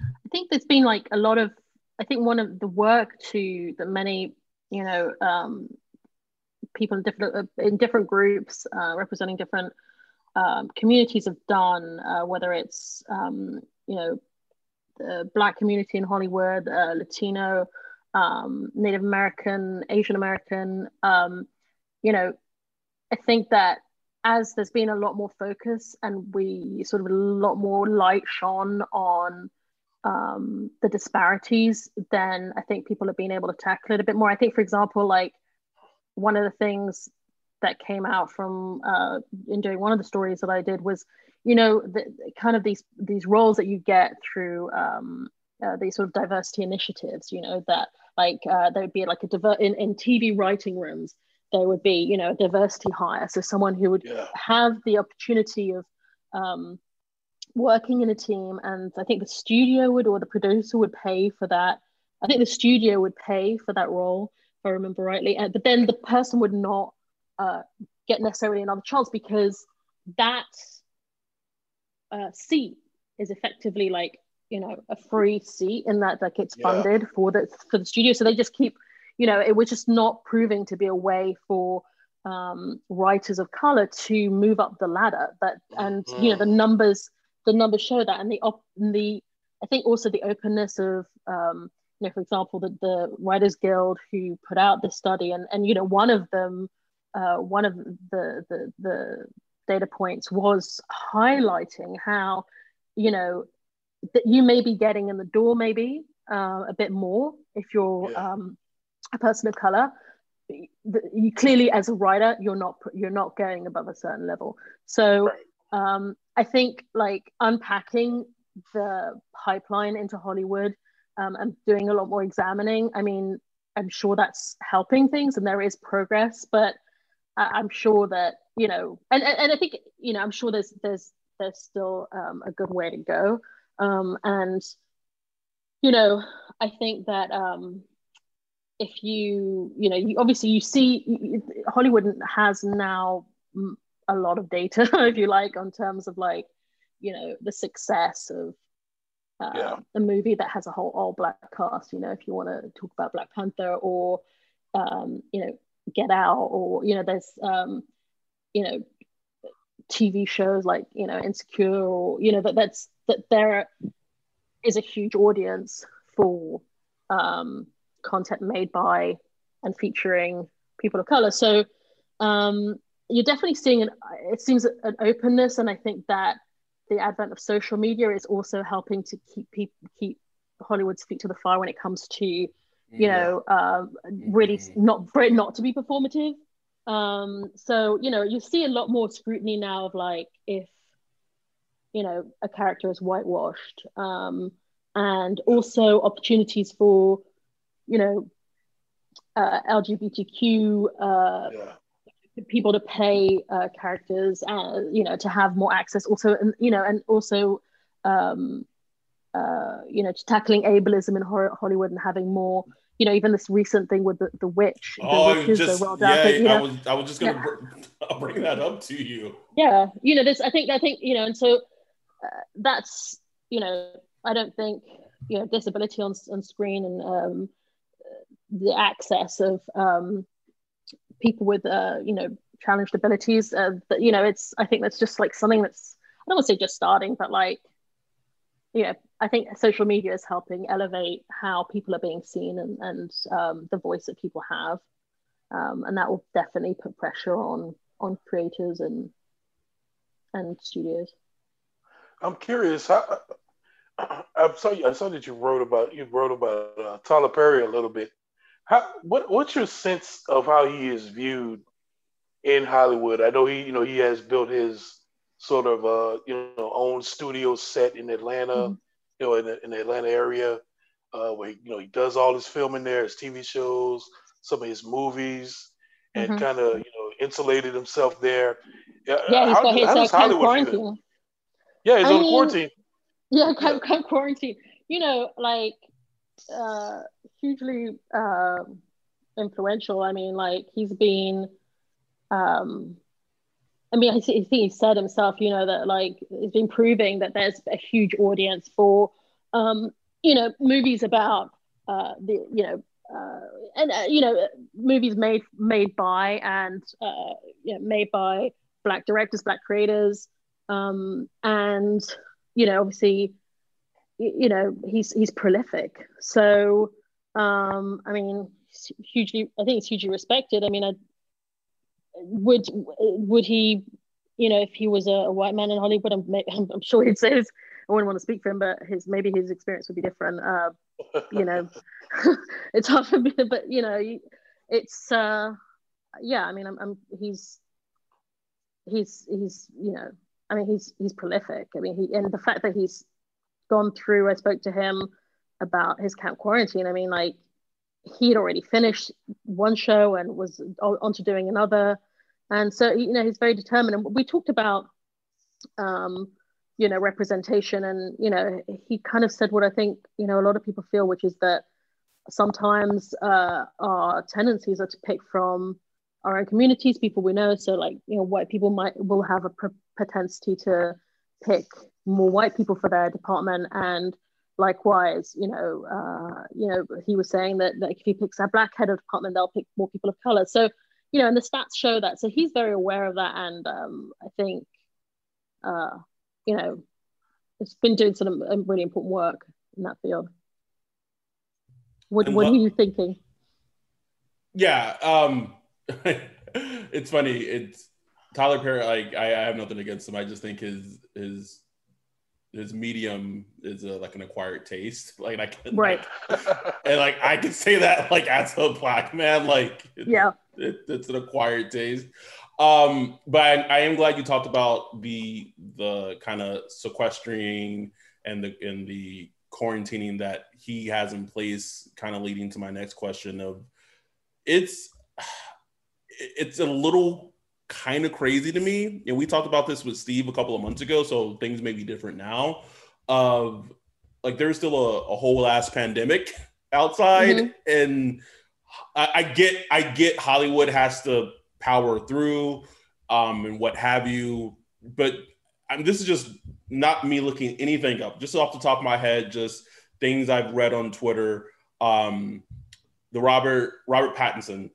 I think there's been like a lot of, I think one of the work to that many, you know, um, people in different uh, in different groups uh, representing different um, communities have done, uh, whether it's um, you know the Black community in Hollywood, uh, Latino, um, Native American, Asian American. Um, you know, I think that as there's been a lot more focus and we sort of a lot more light shone on um, the disparities, then I think people have been able to tackle it a bit more. I think, for example, like one of the things that came out from uh, in doing one of the stories that I did was, you know, the, kind of these these roles that you get through um, uh, these sort of diversity initiatives. You know that like uh, there would be like a diver- in in TV writing rooms there would be, you know, a diversity hire. So someone who would yeah. have the opportunity of um, working in a team. And I think the studio would or the producer would pay for that. I think the studio would pay for that role, I remember rightly. And, but then the person would not uh, get necessarily another chance because that uh, seat is effectively like you know a free seat in that like it's funded for the for the studio so they just keep you know, it was just not proving to be a way for um, writers of color to move up the ladder. But and mm-hmm. you know, the numbers the numbers show that, and the op- and the I think also the openness of um, you know, for example, the the Writers Guild who put out this study, and and you know, one of them, uh, one of the the the data points was highlighting how you know that you may be getting in the door maybe uh, a bit more if you're yeah. um, a person of color you clearly as a writer you're not you're not going above a certain level so right. um, i think like unpacking the pipeline into hollywood um, and doing a lot more examining. I mean i'm sure that's helping things and there is progress but I, am sure that you know and, and, and i think you know i'm sure there's there's there's still um, a good way to go. Um, and you know i think that um, if you you know you, obviously you see hollywood has now a lot of data if you like on terms of like you know the success of yeah. a movie that has a whole all black cast you know if you want to talk about black panther or um, you know get out or you know there's um, you know tv shows like you know insecure or you know that that's that there is a huge audience for um, content made by and featuring people of color. So um, you're definitely seeing an it seems an openness, and I think that the advent of social media is also helping to keep people keep Hollywood's feet to the fire when it comes to you yeah. know uh, really mm-hmm. not for it not to be performative. Um, so you know you see a lot more scrutiny now of like if you know a character is whitewashed um, and also opportunities for you know, uh, LGBTQ uh, yeah. People to pay uh, characters, uh, you know, to have more access. Also, and you know, and also, um, uh, you know, to tackling ableism in Hollywood and having more. You know, even this recent thing with the, the witch. The oh, witches, just, well yeah, you know, I was I was just gonna yeah. br- bring that up to you. Yeah, you know, this I think I think you know, and so uh, that's you know, I don't think you know disability on on screen and um, the access of um, people with uh, you know challenged abilities. Uh, that, you know, it's I think that's just like something that's I don't want to say just starting, but like yeah I think social media is helping elevate how people are being seen and and um, the voice that people have, um, and that will definitely put pressure on on creators and and studios. I'm curious how I saw you, I saw that you wrote about you wrote about uh, Tyler Perry a little bit. How what what's your sense of how he is viewed in Hollywood? I know he you know he has built his sort of uh you know own studio set in Atlanta, mm-hmm. you know in the, in the Atlanta area, uh, where he, you know he does all his filming there, his TV shows, some of his movies, and mm-hmm. kind of you know insulated himself there. Yeah, he's how, got his uh, quarantine. Yeah, he's I on mean, quarantine. Yeah, yeah. camp quarantine. You know, like uh, hugely uh, influential. I mean, like he's been. Um, I mean, I think he said himself, you know, that like he's been proving that there's a huge audience for, um, you know, movies about uh, the, you know, uh, and uh, you know, movies made made by and uh, you know, made by black directors, black creators, um, and you know, obviously, you, you know, he's he's prolific. So, um, I mean, hugely, I think it's hugely respected. I mean, I would would he, you know, if he was a, a white man in Hollywood, I'm, I'm, sure he'd say I wouldn't want to speak for him, but his maybe his experience would be different. Uh, you know, it's hard for me, but you know, it's uh, yeah. I mean, I'm, I'm he's he's he's you know, I mean, he's he's prolific. I mean, he and the fact that he's gone through. I spoke to him about his camp quarantine. I mean, like he had already finished one show and was on to doing another, and so you know he's very determined. And we talked about. Um, you know representation and you know he kind of said what i think you know a lot of people feel which is that sometimes uh, our tendencies are to pick from our own communities people we know so like you know white people might will have a propensity to pick more white people for their department and likewise you know uh, you know he was saying that, like if he picks a black head of department they'll pick more people of color so you know and the stats show that so he's very aware of that and um, i think uh, you know, it's been doing some really important work in that field. What, what, what are you thinking? Yeah, um, it's funny. It's Tyler Perry. Like I, I, have nothing against him. I just think his his his medium is a, like an acquired taste. Like I can, right, and like I can say that like as a black man, like yeah, it, it's an acquired taste. Um, but I, I, am glad you talked about the the kind of sequestering and the and the quarantining that he has in place, kind of leading to my next question of it's it's a little kind of crazy to me. And we talked about this with Steve a couple of months ago, so things may be different now. Of like there's still a, a whole ass pandemic outside, mm-hmm. and I, I get I get Hollywood has to power through um, and what have you. But I this is just not me looking anything up, just off the top of my head, just things I've read on Twitter. Um, the Robert Robert Pattinson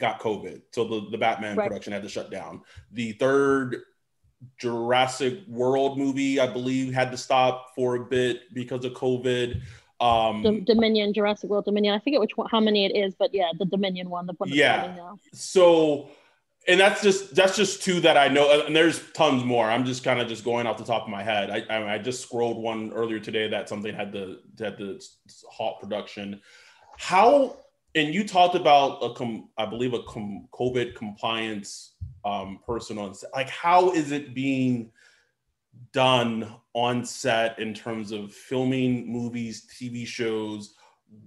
got COVID, so the, the Batman right. production had to shut down. The third Jurassic World movie, I believe, had to stop for a bit because of COVID. Um, Dominion, Jurassic World Dominion. I forget which one, how many it is, but yeah, the Dominion one, the one yeah. So and that's just that's just two that I know, and there's tons more. I'm just kind of just going off the top of my head. I, I, I just scrolled one earlier today that something had the had the halt production. How and you talked about a com, I believe a com, COVID compliance um, person on set. Like, how is it being done on set in terms of filming movies, TV shows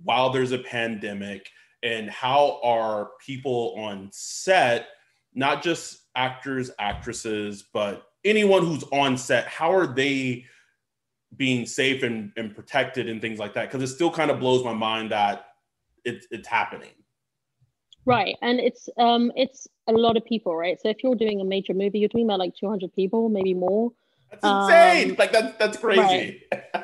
while there's a pandemic, and how are people on set? not just actors, actresses, but anyone who's on set, how are they being safe and, and protected and things like that? Because it still kind of blows my mind that it's it's happening. Right, and it's um it's a lot of people, right? So if you're doing a major movie, you're doing about like 200 people, maybe more. That's insane! Um, like that's that's crazy. Right.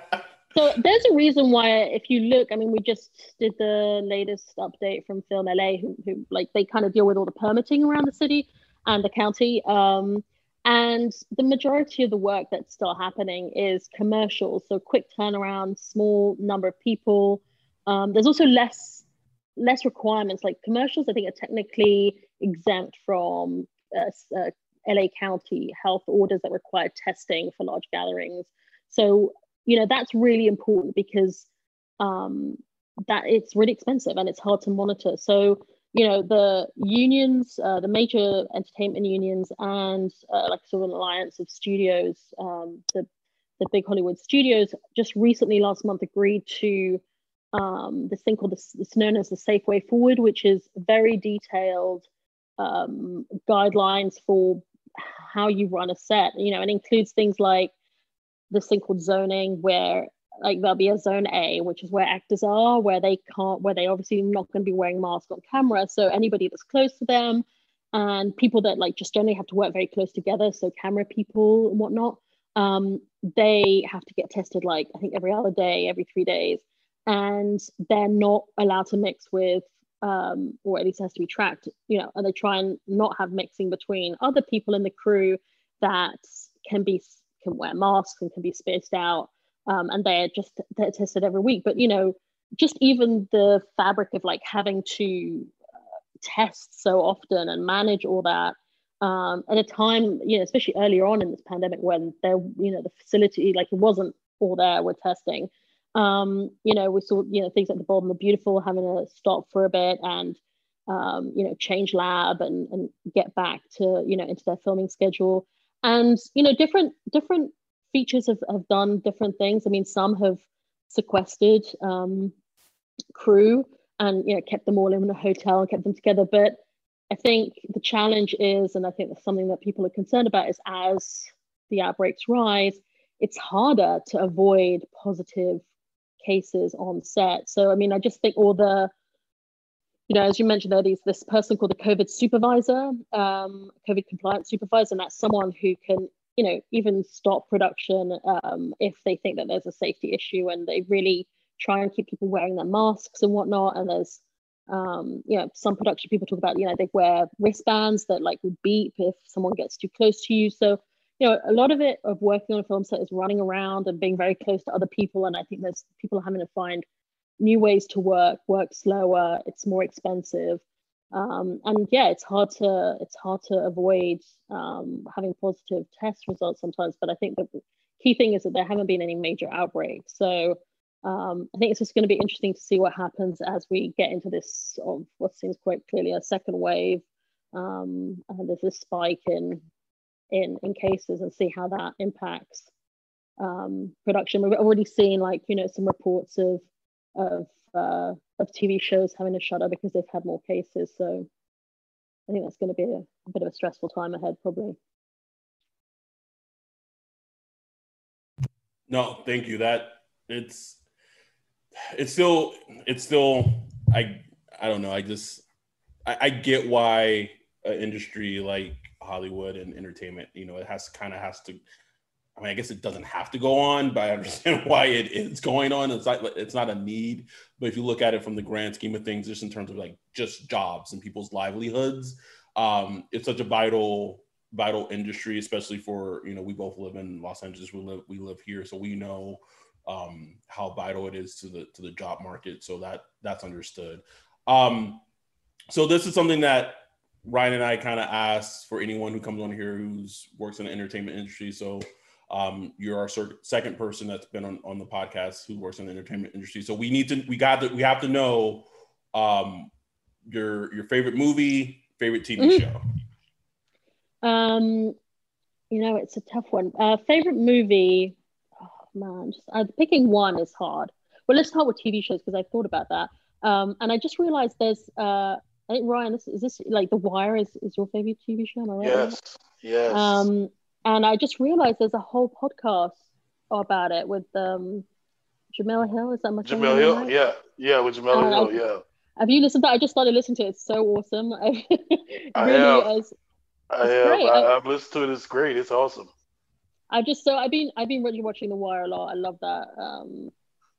so there's a reason why, if you look, I mean, we just did the latest update from Film LA, who, who like they kind of deal with all the permitting around the city and the county. Um, and the majority of the work that's still happening is commercial, so quick turnaround, small number of people. Um, there's also less less requirements. Like commercials, I think are technically exempt from uh, uh, LA County health orders that require testing for large gatherings. So you know that's really important because um, that it's really expensive and it's hard to monitor. So you know the unions, uh, the major entertainment unions, and uh, like sort of an alliance of studios, um, the the big Hollywood studios, just recently last month agreed to um, this thing called this, it's known as the Safe Way Forward, which is very detailed um, guidelines for how you run a set. You know, it includes things like this thing called zoning, where like there'll be a zone A, which is where actors are, where they can't, where they obviously not going to be wearing masks on camera. So anybody that's close to them, and people that like just generally have to work very close together, so camera people and whatnot, um, they have to get tested like I think every other day, every three days, and they're not allowed to mix with um, or at least has to be tracked, you know, and they try and not have mixing between other people in the crew that can be can wear masks and can be spaced out, um, and they're just they're tested every week. But you know, just even the fabric of like having to uh, test so often and manage all that um, at a time, you know, especially earlier on in this pandemic when there, you know, the facility like it wasn't all there with testing. Um, you know, we saw, you know, things like the Bold and the Beautiful having to stop for a bit and, um, you know, change lab and, and get back to, you know, into their filming schedule. And, you know, different, different features have, have done different things. I mean, some have sequestered um, crew and, you know, kept them all in a hotel and kept them together. But I think the challenge is, and I think that's something that people are concerned about, is as the outbreaks rise, it's harder to avoid positive cases on set. So, I mean, I just think all the, you know, as you mentioned, there is this person called the COVID supervisor, um, COVID compliance supervisor, and that's someone who can, you know, even stop production um, if they think that there's a safety issue, and they really try and keep people wearing their masks and whatnot. And there's, um, you know, some production people talk about, you know, they wear wristbands that like would beep if someone gets too close to you. So you know, a lot of it of working on a film set is running around and being very close to other people. And I think there's people are having to find new ways to work, work slower, it's more expensive. Um, and yeah, it's hard to it's hard to avoid um, having positive test results sometimes. But I think the key thing is that there haven't been any major outbreaks. So um, I think it's just going to be interesting to see what happens as we get into this of what seems quite clearly a second wave. Um, and there's this spike in in in cases and see how that impacts um, production. We've already seen like you know some reports of of uh, of TV shows having to shutter because they've had more cases. So I think that's going to be a, a bit of a stressful time ahead, probably. No, thank you. That it's it's still it's still I I don't know. I just I, I get why an industry like Hollywood and entertainment. You know, it has kind of has to. I mean, I guess it doesn't have to go on, but I understand why it is going on. It's not it's not a need, but if you look at it from the grand scheme of things, just in terms of like just jobs and people's livelihoods, um, it's such a vital vital industry, especially for you know we both live in Los Angeles. We live we live here, so we know um, how vital it is to the to the job market. So that that's understood. Um, so this is something that Ryan and I kind of asked for anyone who comes on here who's works in the entertainment industry. So um, you're our second person that's been on, on the podcast who works in the entertainment industry. So we need to we got to we have to know um, your your favorite movie, favorite TV mm-hmm. show. Um, you know, it's a tough one. Uh, favorite movie. Oh man, just uh, picking one is hard. Well, let's start with TV shows because I thought about that. Um, and I just realized there's uh, I think Ryan, this, is this like The Wire is, is your favorite TV show? Am I right? Yes, yes. Um, and I just realized there's a whole podcast about it with um, Jemele Hill. Is that my Jemele Hill? Right? Yeah, yeah, with Jemele uh, Hill. Yeah. Have you listened to? It? I just started listening to it. It's so awesome. I really have. Is, I have. Great. I, have listened to it. It's great. It's awesome. I just so I've been I've been really watching The Wire a lot. I love that. Um,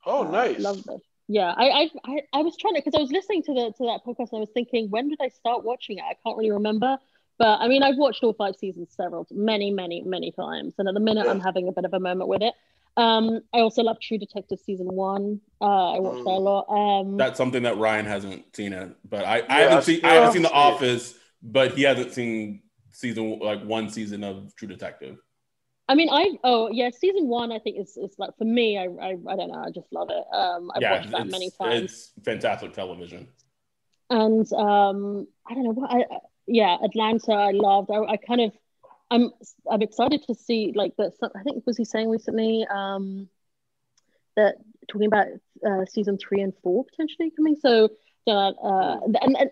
oh, nice. I love it yeah I, I i was trying to because i was listening to the to that podcast and i was thinking when did i start watching it? I can't really remember. But i mean i've watched all five seasons several many many many times. And at the minute i'm having a bit of a moment with it. Um i also love true detective season one. Uh i watched that a mm. lot. Um that's something that ryan hasn't seen it but i, I haven't seen i haven't seen the office but he hasn't seen season like one season of true detective I mean, I oh yeah, season one I think is is like for me. I I, I don't know. I just love it. Um, I've yeah, watched that many times. It's fantastic television. And um, I don't know what I yeah, Atlanta. I loved. I, I kind of I'm I'm excited to see like that. I think was he saying recently um, that talking about uh, season three and four potentially coming. So uh, uh and, and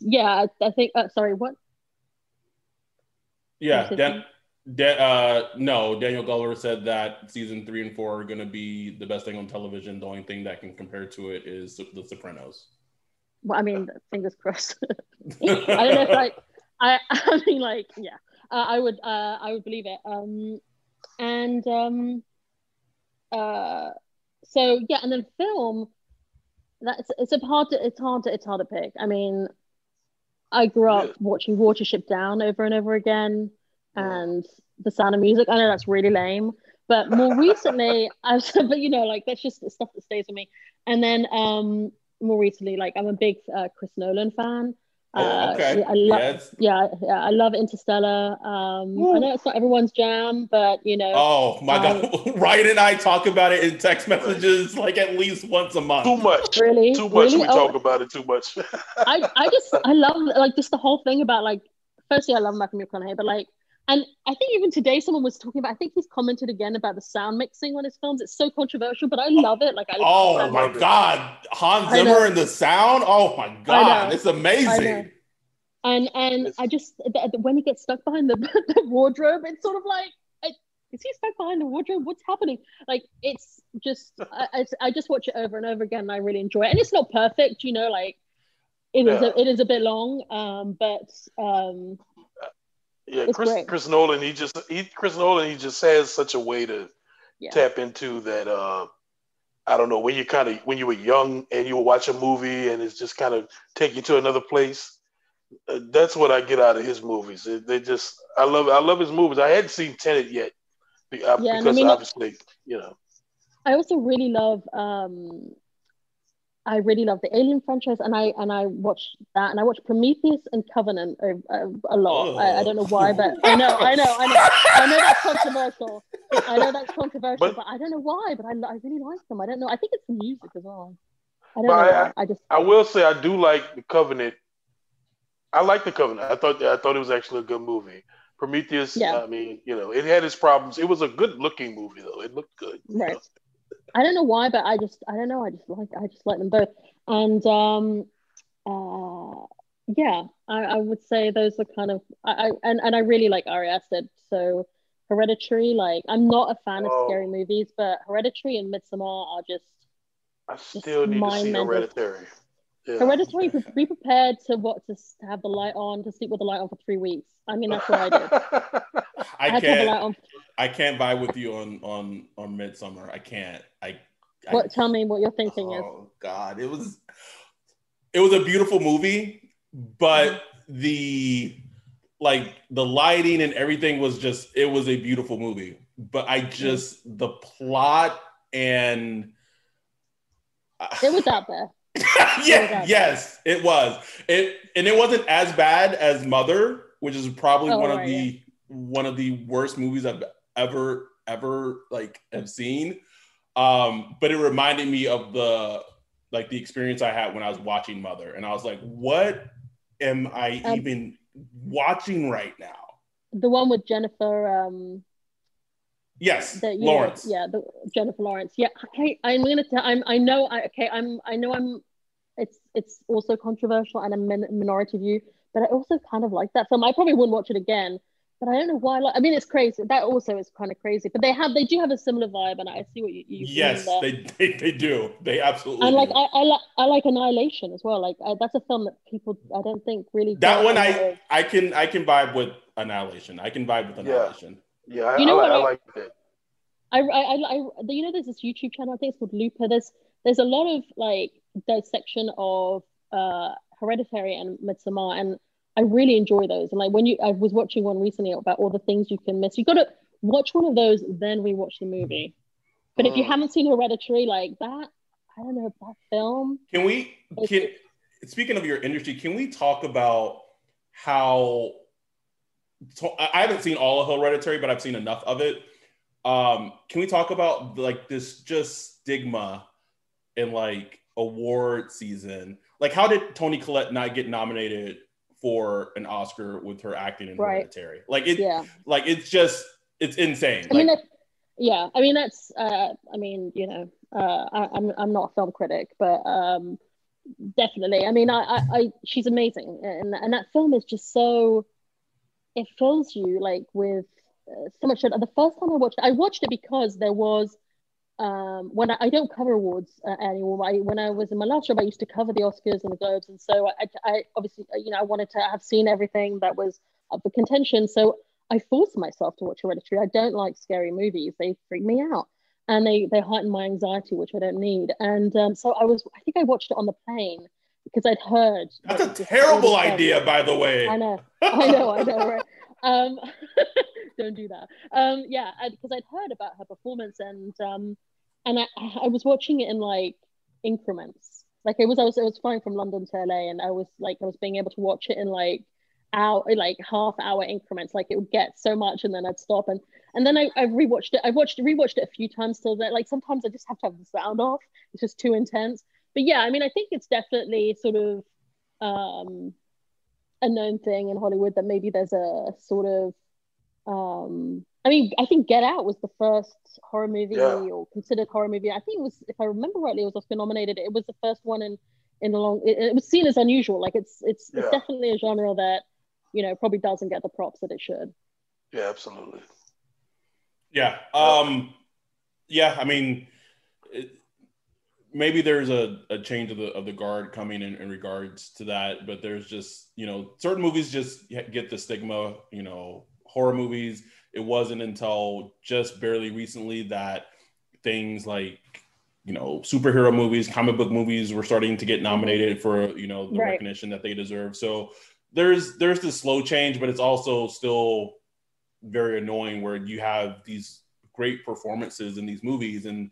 yeah, I think uh, sorry what. Yeah, Dan, Dan, uh, no, Daniel Glover said that season three and four are going to be the best thing on television. The only thing that can compare to it is The Sopranos. Well, I mean, fingers crossed. I don't know if like I, I mean, like, yeah uh, I would uh, I would believe it. Um, and um, uh, so yeah, and then film. That's it's a hard to it's hard to it's hard to pick. I mean, I grew up watching Watership Down over and over again, and The Sound of Music. I know that's really lame, but more recently, I've but you know like that's just stuff that stays with me. And then um, more recently, like I'm a big uh, Chris Nolan fan. Oh, uh, okay. I love, yeah, yeah, I love Interstellar. Um, I know it's not everyone's jam, but you know. Oh my um, God, Ryan and I talk about it in text messages like at least once a month. Too much, really, too much. Really? We oh, talk about it too much. I, I just, I love like just the whole thing about like. Firstly, I love Matthew McConaughey, but like and I think even today someone was talking about. I think he's commented again about the sound mixing on his films. It's so controversial, but I love it. Like I. Oh my god, Hans Zimmer and the sound. Oh my god, it's amazing. And and it's... I just when he gets stuck behind the, the wardrobe, it's sort of like is he stuck behind the wardrobe? What's happening? Like it's just I, I, just watch it over and over again. And I really enjoy it, and it's not perfect, you know. Like it is yeah. a, it is a bit long, um, but um, yeah, Chris great. Chris Nolan, he just he Chris Nolan, he just has such a way to yeah. tap into that. Uh, I don't know when you kind of when you were young and you would watch a movie and it's just kind of take you to another place. Uh, that's what I get out of his movies. They, they, just I love I love his movies. I hadn't seen Tenet yet uh, yeah, because I mean, obviously you know. I also really love um, I really love the Alien franchise, and I and I watched that, and I watched Prometheus and Covenant a, a, a lot. Oh. I, I, don't know why, but I know, I know, I know, I know that's controversial. I know that's controversial, but, but I don't know why. But I, I really like them. I don't know. I think it's the music as well. I don't know. I, I, just I will say I do like the Covenant. I like the Covenant. I thought I thought it was actually a good movie. Prometheus. Yeah. I mean, you know, it had its problems. It was a good looking movie though. It looked good. Right. Know? I don't know why, but I just I don't know. I just like I just like them both. And um, uh, yeah, I, I would say those are kind of I, I and and I really like Ari Aster. So Hereditary, like I'm not a fan oh. of scary movies, but Hereditary and Midsommar are just. I still need to see Hereditary. Yeah. Hereditary, be prepared to what to have the light on, to sleep with the light on for three weeks. I mean, that's what I did. I, I can't. I can't vibe with you on on on Midsommar. I can't. I. What? I, tell me what your thinking oh, is. Oh God, it was. It was a beautiful movie, but the like the lighting and everything was just. It was a beautiful movie, but I just the plot and. It was out there. yeah, yes, it was. It and it wasn't as bad as Mother, which is probably oh, one of the yeah. one of the worst movies I've ever ever like have seen. Um, but it reminded me of the like the experience I had when I was watching Mother, and I was like, "What am I um, even watching right now?" The one with Jennifer. Um, yes, the, Lawrence. yeah, the, Jennifer Lawrence. Yeah, okay. I'm gonna tell. I'm. I know. I okay. I'm. I know. I'm. It's. It's also controversial and a min- minority view, but I also kind of like that film. I probably wouldn't watch it again but I don't know why. Like, I mean, it's crazy. That also is kind of crazy. But they have, they do have a similar vibe, and I see what you. you yes, they, they they do. They absolutely. And like, I, I like I like Annihilation as well. Like, I, that's a film that people I don't think really. That one I I can I can vibe with Annihilation. I can vibe with Annihilation. Yeah, yeah I, you know I, what I, like it. I, I, I, you know, there's this YouTube channel. I think it's called Looper. There's there's a lot of like dissection of uh Hereditary and Midsommar, and I really enjoy those. And like when you, I was watching one recently about all the things you can miss. You got to watch one of those, then rewatch the movie. But if you mm. haven't seen Hereditary, like that, I don't know that film. Can we? Can speaking of your industry, can we talk about how? I haven't seen all of Hereditary, but I've seen enough of it. Um, can we talk about like this just stigma in like award season? Like, how did Toni Collette not get nominated for an Oscar with her acting in right. Hereditary? Like it, yeah. like it's just it's insane. I like, mean, yeah, I mean that's, uh, I mean, you know, uh, I, am I'm, I'm not a film critic, but um, definitely. I mean, I, I, I, she's amazing, and and that film is just so, it fills you like with uh, so much. The first time I watched it, I watched it because there was, um, when I, I don't cover awards uh, anymore. I, when I was in my last job, I used to cover the Oscars and the Globes, and so I, I obviously, you know, I wanted to have seen everything that was up for contention. So I forced myself to watch Hereditary. I don't like scary movies; they freak me out, and they they heighten my anxiety, which I don't need. And um, so I was, I think I watched it on the plane because I'd heard. That's a terrible idea, by the way. I know, I know, I know, right? Um, don't do that. Um, yeah, because I'd heard about her performance, and um, and I, I was watching it in like increments. Like it was, I was, I was flying from London to LA, and I was like, I was being able to watch it in like hour like half hour increments like it would get so much and then i'd stop and and then I, i've rewatched it i've watched rewatched it a few times till that like sometimes i just have to have the sound off it's just too intense but yeah i mean i think it's definitely sort of um a known thing in hollywood that maybe there's a sort of um i mean i think get out was the first horror movie yeah. or considered horror movie. I think it was if i remember rightly it was oscar nominated. It was the first one in in a long it, it was seen as unusual. Like it's it's, yeah. it's definitely a genre that you know probably doesn't get the props that it should. Yeah absolutely. Yeah um yeah i mean it, maybe there's a, a change of the of the guard coming in, in regards to that but there's just you know certain movies just get the stigma you know horror movies. It wasn't until just barely recently that things like you know superhero movies comic book movies were starting to get mm-hmm. nominated for you know the right. recognition that they deserve. So there's there's this slow change, but it's also still very annoying where you have these great performances in these movies and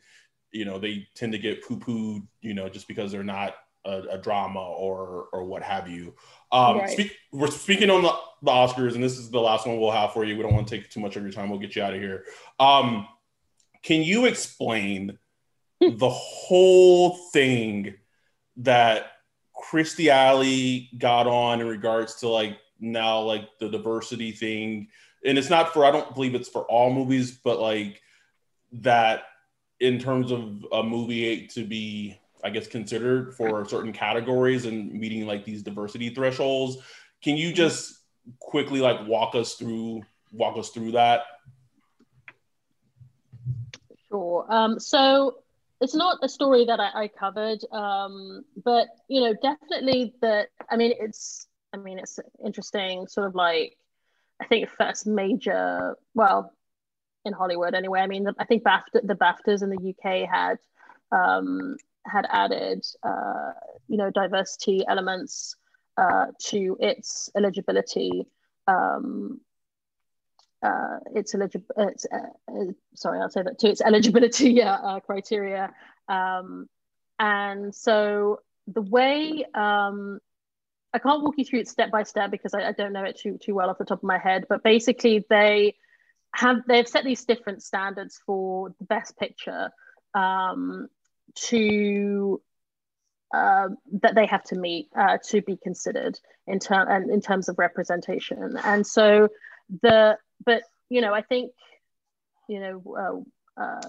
you know they tend to get poo-pooed you know just because they're not a, a drama or or what have you. Um right. speak, we're speaking on the, the oscars and this is the last one we'll have for you. We don't want to take too much of your time. We'll get you out of here. Um can you explain the whole thing that Kirstie Alley got on in regards to like now like the diversity thing. And it's not for I don't believe it's for all movies, but like that in terms of a movie to be I guess considered for certain categories and meeting like these diversity thresholds. Can you just quickly like walk us through walk us through that? Sure. Um, so it's not a story that I, I covered, um, but you know, definitely that. I mean, it's. I mean, it's interesting. Sort of like, I think first major. Well, in Hollywood anyway. I mean, I think BAFTA, the BAFTAs in the UK had um, had added, uh, you know, diversity elements uh, to its eligibility um, uh, its eligible, its, uh, uh, sorry, I'll say that to its eligibility uh, criteria. Um, and so the way um, I can't walk you through it step by step because I, I, don't know it too too well off the top of my head. But basically, they have they've set these different standards for the best picture um, to uh, that they have to meet uh, to be considered in term and in terms of representation. And so the but you know, I think you know uh,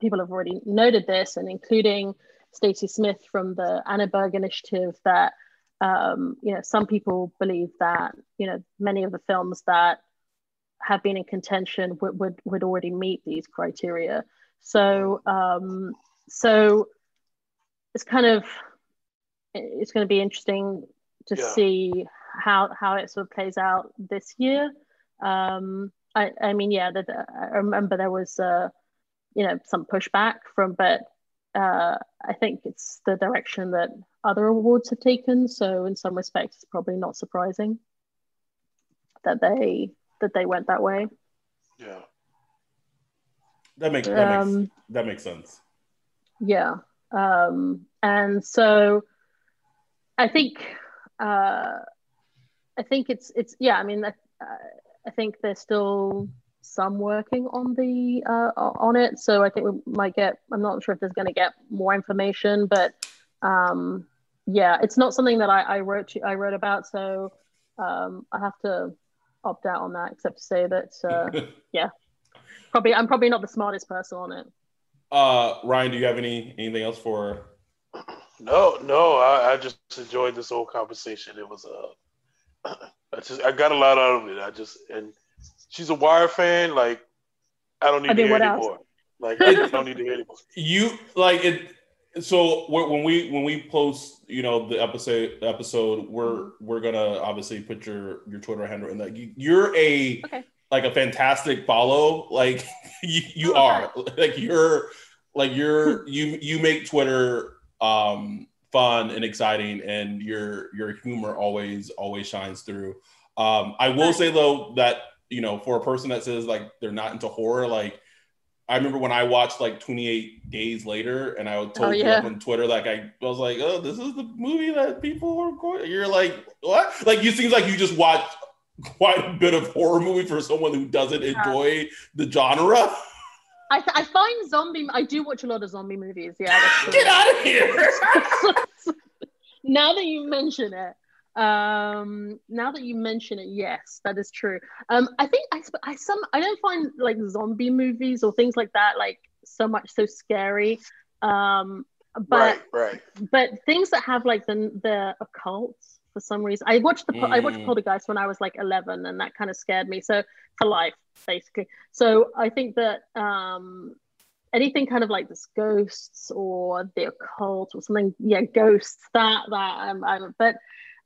people have already noted this, and including Stacy Smith from the Annenberg Initiative, that um, you know some people believe that you know many of the films that have been in contention would would, would already meet these criteria. So um, so it's kind of it's going to be interesting to yeah. see how how it sort of plays out this year. Um, I, I mean, yeah, I remember there was, uh, you know, some pushback from, but uh, I think it's the direction that other awards have taken. So in some respects, it's probably not surprising that they that they went that way. Yeah, that makes that, um, makes, that makes sense. Yeah, um, and so I think uh, I think it's it's yeah. I mean, uh, I think there's still some working on the uh, on it. So I think we might get. I'm not sure if there's going to get more information, but um, yeah, it's not something that I, I wrote I wrote about. So um, I have to opt out on that, except to say that uh, yeah, probably I'm probably not the smartest person on it. Uh, Ryan, do you have any anything else for? No, no, I, I just enjoyed this whole conversation. It was uh, I just I got a lot out of it. I just and she's a Wire fan. Like I don't need I to hear anymore. Like I don't need to hear anymore. You like it. So when we when we post, you know, the episode episode, we're we're gonna obviously put your your Twitter handle in that. You're a okay. like a fantastic follow. Like you, you oh, are like you're like you're you you make Twitter um fun and exciting, and your your humor always always shines through. Um, I will say though that you know, for a person that says like they're not into horror, like I remember when I watched like 28 Days Later, and I told oh, yeah. on Twitter, like I, I, was like, "Oh, this is the movie that people are going." You're like, "What?" Like you seems like you just watched quite a bit of horror movie for someone who doesn't enjoy the genre. I, I find zombie. I do watch a lot of zombie movies. Yeah, get out of here. now that you mention it, um, now that you mention it, yes, that is true. Um, I think I, I some I don't find like zombie movies or things like that like so much so scary. Um, but right, right. but things that have like the the occult for some reason. I watched the mm. I watched mm. Poltergeist when I was like 11, and that kind of scared me. So for life, basically. So I think that um, anything kind of like this ghosts or the occult or something, yeah, ghosts. That that um, I'm, but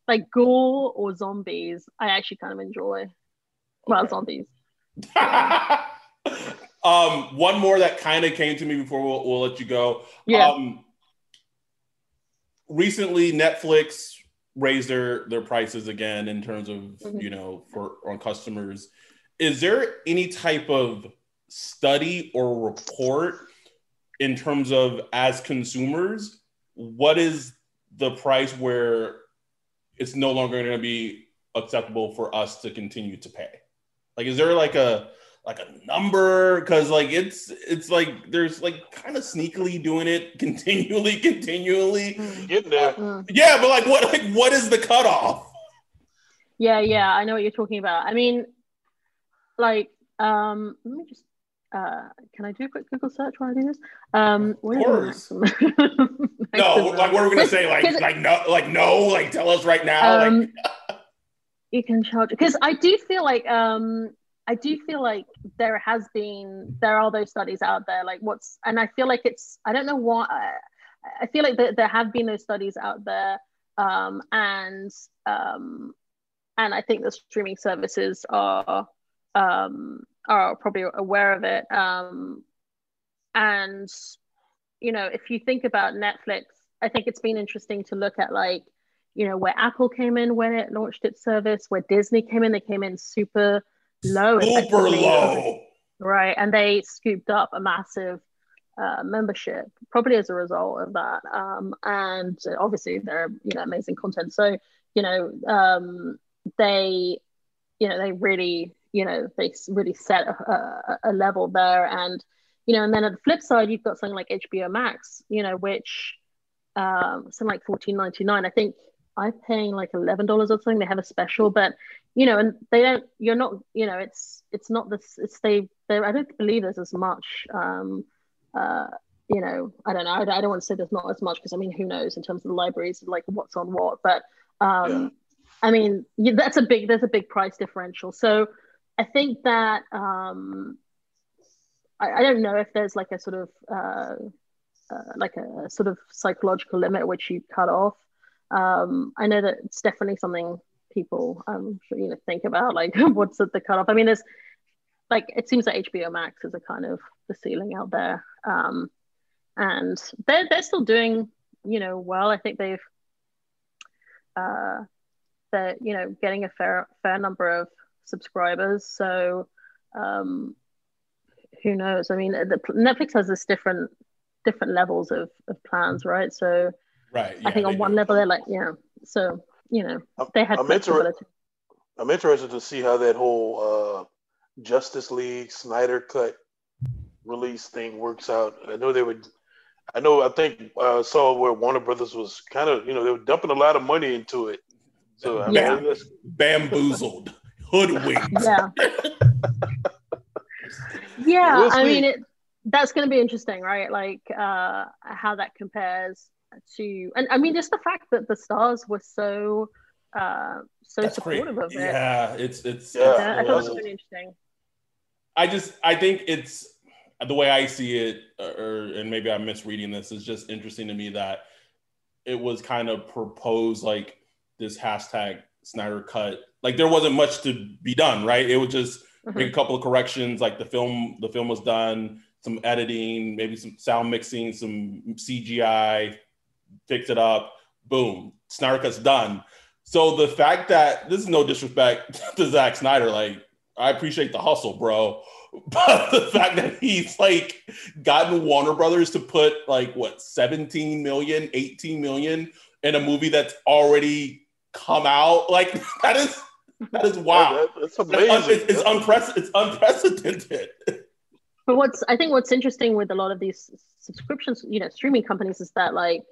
like gore or zombies, I actually kind of enjoy. Well, zombies. um, one more that kind of came to me before we'll, we'll let you go. Yeah. Um, recently, Netflix raised their their prices again in terms of mm-hmm. you know for on customers. Is there any type of study or report in terms of as consumers, what is the price where it's no longer going to be acceptable for us to continue to pay? Like, is there like a like a number? Because like it's it's like there's like kind of sneakily doing it continually, continually. Getting there. Uh, yeah, but like what like what is the cutoff? Yeah, yeah, I know what you're talking about. I mean, like, um, let me just uh, can I do a quick Google search while I do this? Um, of course. no, like what are we gonna say? Like, like no, like no, like tell us right now. Um, like you can charge because I do feel like um, I do feel like there has been there are those studies out there. Like what's and I feel like it's I don't know what I feel like there, there have been those studies out there, um, and um, and I think the streaming services are um are probably aware of it. Um, and you know, if you think about Netflix, I think it's been interesting to look at like, you know, where Apple came in when it launched its service, where Disney came in, they came in super low, super low, right? And they scooped up a massive uh, membership, probably as a result of that. Um, and obviously, they're you know amazing content. So you know, um, they, you know, they really you know they really set a, a, level there. And you know and then at the flip side you've got something like hbo max you know which um something like 14.99 i think i'm paying like $11 or something. They have a special but you know and they don't you're not you know it's it's not this it's they they i don't believe there's as much um uh you know i don't know. I, I don't want to say there's not as much because i mean who knows in terms of the libraries like what's on what but um yeah. i mean that's a big there's a big price differential. So I think that um, I, I, don't know if there's like a sort of uh, uh, like a sort of psychological limit which you cut off. Um, I know that it's definitely something people um, you know think about like what's the, the cutoff. I mean, there's like it seems that HBO Max is a kind of the ceiling out there, um, and they're they're still doing you know well. I think they've uh, they're you know getting a fair fair number of subscribers. So um, who knows? I mean, the, Netflix has this different different levels of, of plans, right? So right, yeah, I think on one do. level they're like, yeah. So you know, they had I'm, inter- I'm interested to see how that whole uh, Justice League Snyder cut release thing works out. I know they would. I know. I think I uh, saw where Warner Brothers was kind of, you know, they were dumping a lot of money into it. So I yeah. bamboozled, hoodwinked. Yeah. yeah, we'll I mean, it, that's going to be interesting, right? Like uh, how that compares to, and I mean, just the fact that the stars were so uh, so that's supportive great. of it. Yeah, it's it's. Yeah, it's, I thought it was really interesting. I just I think it's the way I see it, or and maybe I'm misreading this. Is just interesting to me that it was kind of proposed like this hashtag Snyder cut. Like there wasn't much to be done, right? It was just mm-hmm. make a couple of corrections. Like the film, the film was done, some editing, maybe some sound mixing, some CGI, fix it up, boom, Snyder cut's done. So the fact that this is no disrespect to Zack Snyder, like I appreciate the hustle, bro. But the fact that he's like gotten Warner Brothers to put like what 17 million, 18 million in a movie that's already come out, like that is that is wow. That's amazing. It's, it's, unprecedented. It's unprecedented. But what's I think what's interesting with a lot of these subscriptions, you know, streaming companies is that like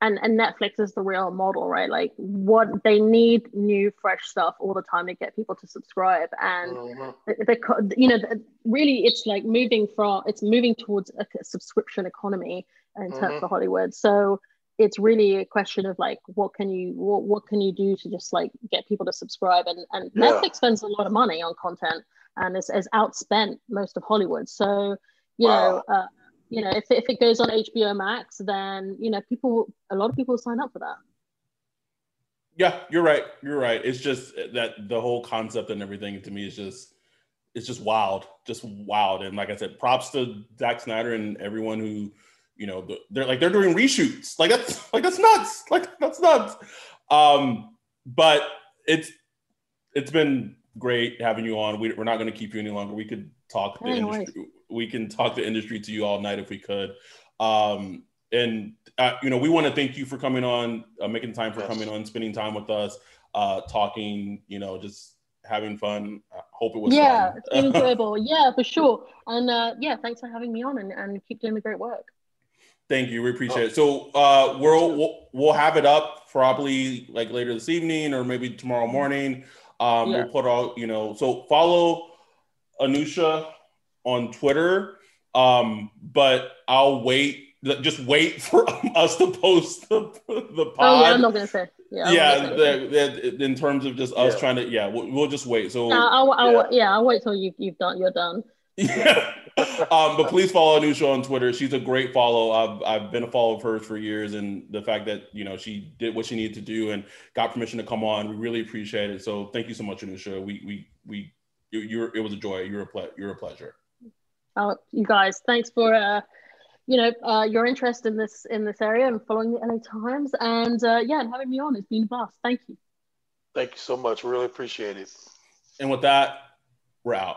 and and Netflix is the real model, right? Like what they need new fresh stuff all the time to get people to subscribe, and uh-huh. the, you know really it's like moving from it's moving towards a, subscription economy in terms uh-huh. of Hollywood. So it's really a question of like what can you what, what can you do to just like get people to subscribe and and yeah. Netflix spends a lot of money on content and is, is outspent most of Hollywood. So you wow. know. Uh, you know, if, if it goes on HBO Max, then you know, people, a lot of people sign up for that. Yeah, you're right. You're right. It's just that the whole concept and everything to me is just, it's just wild, just wild. And like I said, props to Zack Snyder and everyone who, you know, they're like they're doing reshoots. Like that's like that's nuts. Like that's nuts. Um, but it's it's been great having you on. We, are not going to keep you any longer. We could talk the industry we can talk the industry to you all night if we could. Um, and uh, you know, we want to thank you for coming on, uh, making time for yes. coming on, spending time with us, uh, talking. You know, just having fun. I hope it was yeah, fun. it's been enjoyable. yeah, for sure. And uh, yeah, thanks for having me on, and, and keep doing the great work. Thank you. We appreciate oh. it. So uh, we'll, we'll we'll have it up probably like later this evening or maybe tomorrow morning. Um, yeah. We'll put all you know. So follow Anousha on Twitter, um, but I'll wait. Just wait for us to post the, the pod. Oh yeah, I'm not gonna say. Yeah, yeah the, the, in terms of just us yeah. trying to, yeah, we'll, we'll, just wait. So I'll, I'll, yeah. yeah, I'll wait till you, you've done, you're done. Yeah. um, but please follow Anousha on Twitter. She's a great follow. I've, I've been a follower of hers for years, and the fact that you know she did what she needed to do and got permission to come on, we really appreciate it. So thank you so much, Anousha. We we we you, you're it was a joy. You're a ple- you're a pleasure uh, you guys. Thanks for uh, you know uh, your interest in this in this area and following the LA Times, and uh, yeah, and having me on. It's been a blast. Thank you. Thank you so much. Really appreciate it. And with that, we're out.